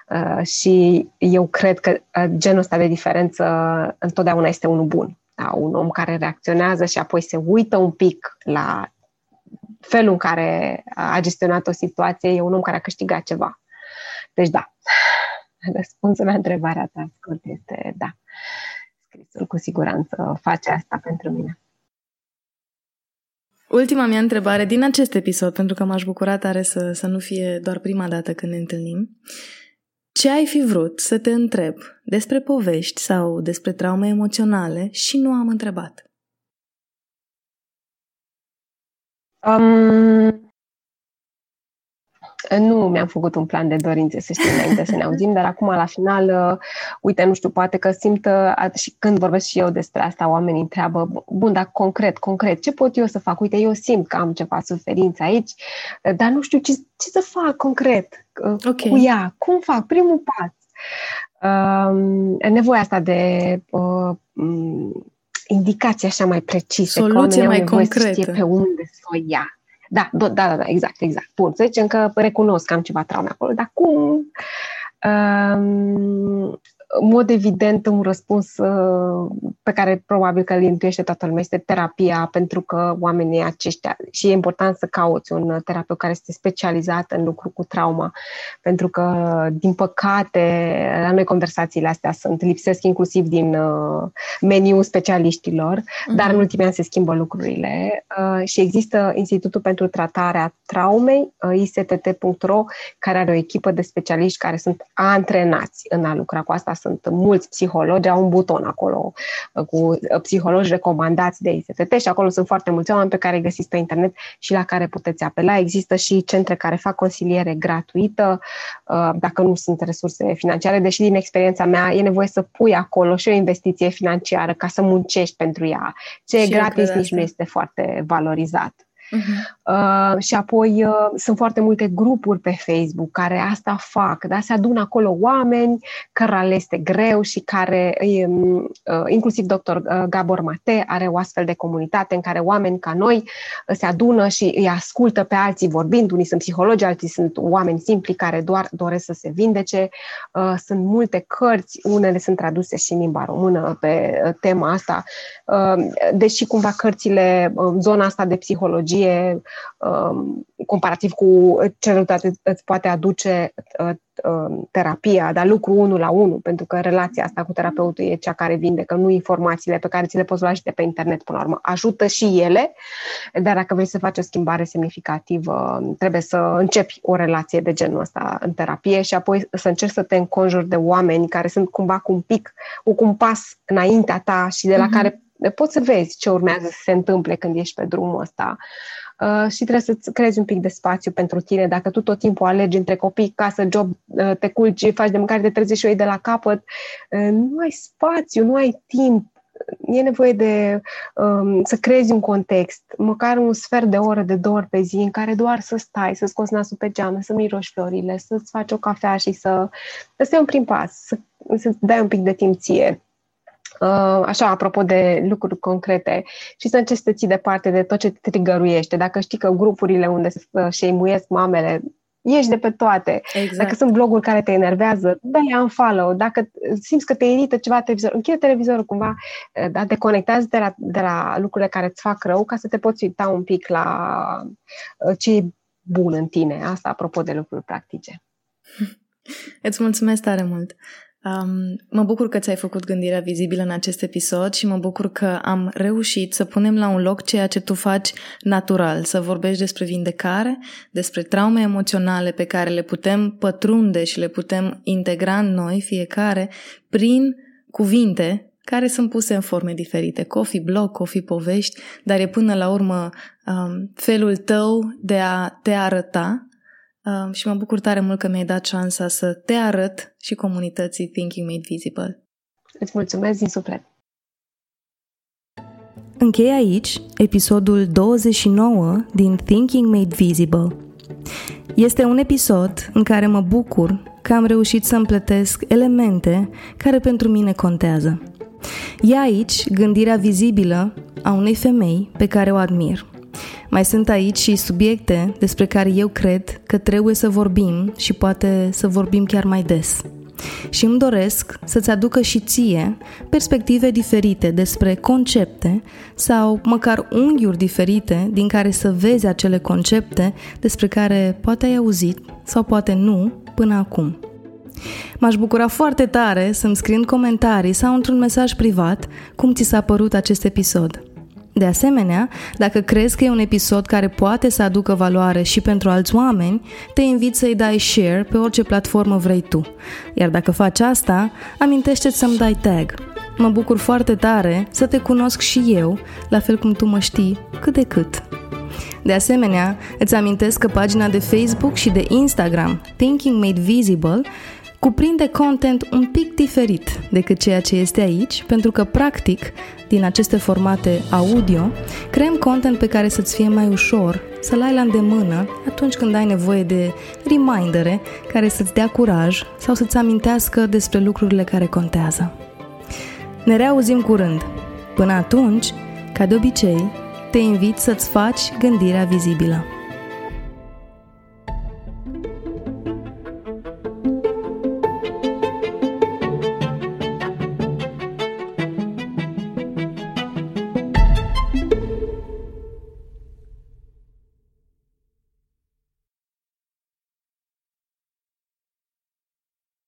Uh, și eu cred că uh, genul ăsta de diferență întotdeauna este unul bun. Da, un om care reacționează și apoi se uită un pic la felul în care a gestionat o situație, e un om care a câștigat ceva. Deci da, răspunsul la întrebarea ta scurt este da. Scrisul cu siguranță face asta pentru mine. Ultima mea întrebare din acest episod, pentru că m-aș bucura tare să, să nu fie doar prima dată când ne întâlnim. Ce ai fi vrut să te întreb despre povești sau despre traume emoționale și nu am întrebat? Um, nu mi-am făcut un plan de dorințe, să știi, înainte să ne auzim, dar acum, la final, uh, uite, nu știu, poate că simt, uh, și când vorbesc și eu despre asta, oamenii întreabă, bun, dar concret, concret, ce pot eu să fac? Uite, eu simt că am ceva suferință aici, uh, dar nu știu ce, ce să fac concret uh, okay. cu ea, cum fac, primul pas. Uh, nevoia asta de uh, indicații așa mai precise. Soluție mai concretă. pe unde să o ia. Da, da, da, da, exact, exact. Bun, să zicem că recunosc că am ceva traume acolo, dar cum? Um, în mod evident, un răspuns uh, pe care probabil că îl intuiește toată lumea este terapia, pentru că oamenii aceștia, și e important să cauți un terapeut care este specializat în lucru cu trauma, pentru că, din păcate, la noi conversațiile astea sunt, lipsesc inclusiv din uh, meniul specialiștilor, uh-huh. dar în ultimii ani se schimbă lucrurile uh, și există Institutul pentru Tratarea Traumei, ISTT.ro, care are o echipă de specialiști care sunt antrenați în a lucra cu asta sunt mulți psihologi, au un buton acolo uh, cu uh, psihologi recomandați de ISTT și acolo sunt foarte mulți oameni pe care îi găsiți pe internet și la care puteți apela. Există și centre care fac consiliere gratuită, uh, dacă nu sunt resurse financiare, deși din experiența mea e nevoie să pui acolo și o investiție financiară ca să muncești pentru ea. Ce e gratis nici nu este foarte valorizat. Uh-huh. Uh, și apoi uh, sunt foarte multe grupuri pe Facebook care asta fac, da? se adună acolo oameni care le este greu și care, uh, inclusiv dr. Uh, Gabor Mate are o astfel de comunitate în care oameni ca noi uh, se adună și îi ascultă pe alții vorbind, unii sunt psihologi, alții sunt oameni simpli care doar doresc să se vindece. Uh, sunt multe cărți, unele sunt traduse și în limba română pe uh, tema asta, uh, deși cumva cărțile, uh, zona asta de psihologie, um, comparativ cu celălalt, îți poate aduce uh, uh, terapia, dar lucru unul la unul, pentru că relația asta cu terapeutul e cea care vindecă, nu informațiile pe care ți le poți lua și de pe internet până la urmă. Ajută și ele, dar dacă vrei să faci o schimbare semnificativă, trebuie să începi o relație de genul ăsta în terapie și apoi să încerci să te înconjuri de oameni care sunt cumva cu un pic, cu un pas înaintea ta și de la uh-huh. care poți să vezi ce urmează să se întâmple când ești pe drumul ăsta. Uh, și trebuie să-ți creezi un pic de spațiu pentru tine. Dacă tu tot timpul alegi între copii, casă, job, uh, te culci, faci de mâncare, te trezi și o de la capăt, uh, nu ai spațiu, nu ai timp. E nevoie de um, să creezi un context, măcar un sfert de oră, de două ori pe zi, în care doar să stai, să scoți nasul pe geamă, să miroși florile, să-ți faci o cafea și să, să stai un prim pas, să, să dai un pic de timp ție Uh, așa, apropo de lucruri concrete, și să încerci să ții departe de tot ce te trigăruiește. Dacă știi că grupurile unde se șeimuiesc mamele, ieși de pe toate. Exact. Dacă sunt bloguri care te enervează, dă-le un follow. Dacă simți că te irită ceva televizor, închide televizorul cumva, uh, dar deconectează de la, de la lucrurile care îți fac rău ca să te poți uita un pic la uh, ce e bun în tine. Asta apropo de lucruri practice. Îți mulțumesc tare mult! Um, mă bucur că ți-ai făcut gândirea vizibilă în acest episod și mă bucur că am reușit să punem la un loc ceea ce tu faci natural, să vorbești despre vindecare, despre traume emoționale pe care le putem pătrunde și le putem integra în noi fiecare prin cuvinte care sunt puse în forme diferite. Coffee blog, coffee povești, dar e până la urmă um, felul tău de a te arăta Uh, și mă bucur tare mult că mi-ai dat șansa să te arăt și comunității Thinking Made Visible. Îți mulțumesc din suflet! Închei aici episodul 29 din Thinking Made Visible. Este un episod în care mă bucur că am reușit să împletesc elemente care pentru mine contează. E aici gândirea vizibilă a unei femei pe care o admir – mai sunt aici și subiecte despre care eu cred că trebuie să vorbim și poate să vorbim chiar mai des. Și îmi doresc să-ți aducă și ție perspective diferite despre concepte sau măcar unghiuri diferite din care să vezi acele concepte despre care poate ai auzit sau poate nu până acum. M-aș bucura foarte tare să-mi scrii în comentarii sau într-un mesaj privat cum ți s-a părut acest episod. De asemenea, dacă crezi că e un episod care poate să aducă valoare și pentru alți oameni, te invit să-i dai share pe orice platformă vrei tu. Iar dacă faci asta, amintește să-mi dai tag. Mă bucur foarte tare să te cunosc și eu, la fel cum tu mă știi, cât de cât. De asemenea, îți amintesc că pagina de Facebook și de Instagram, Thinking Made Visible, cuprinde content un pic diferit decât ceea ce este aici, pentru că, practic, din aceste formate audio, creăm content pe care să-ți fie mai ușor să-l ai la îndemână atunci când ai nevoie de remindere care să-ți dea curaj sau să-ți amintească despre lucrurile care contează. Ne reauzim curând. Până atunci, ca de obicei, te invit să-ți faci gândirea vizibilă.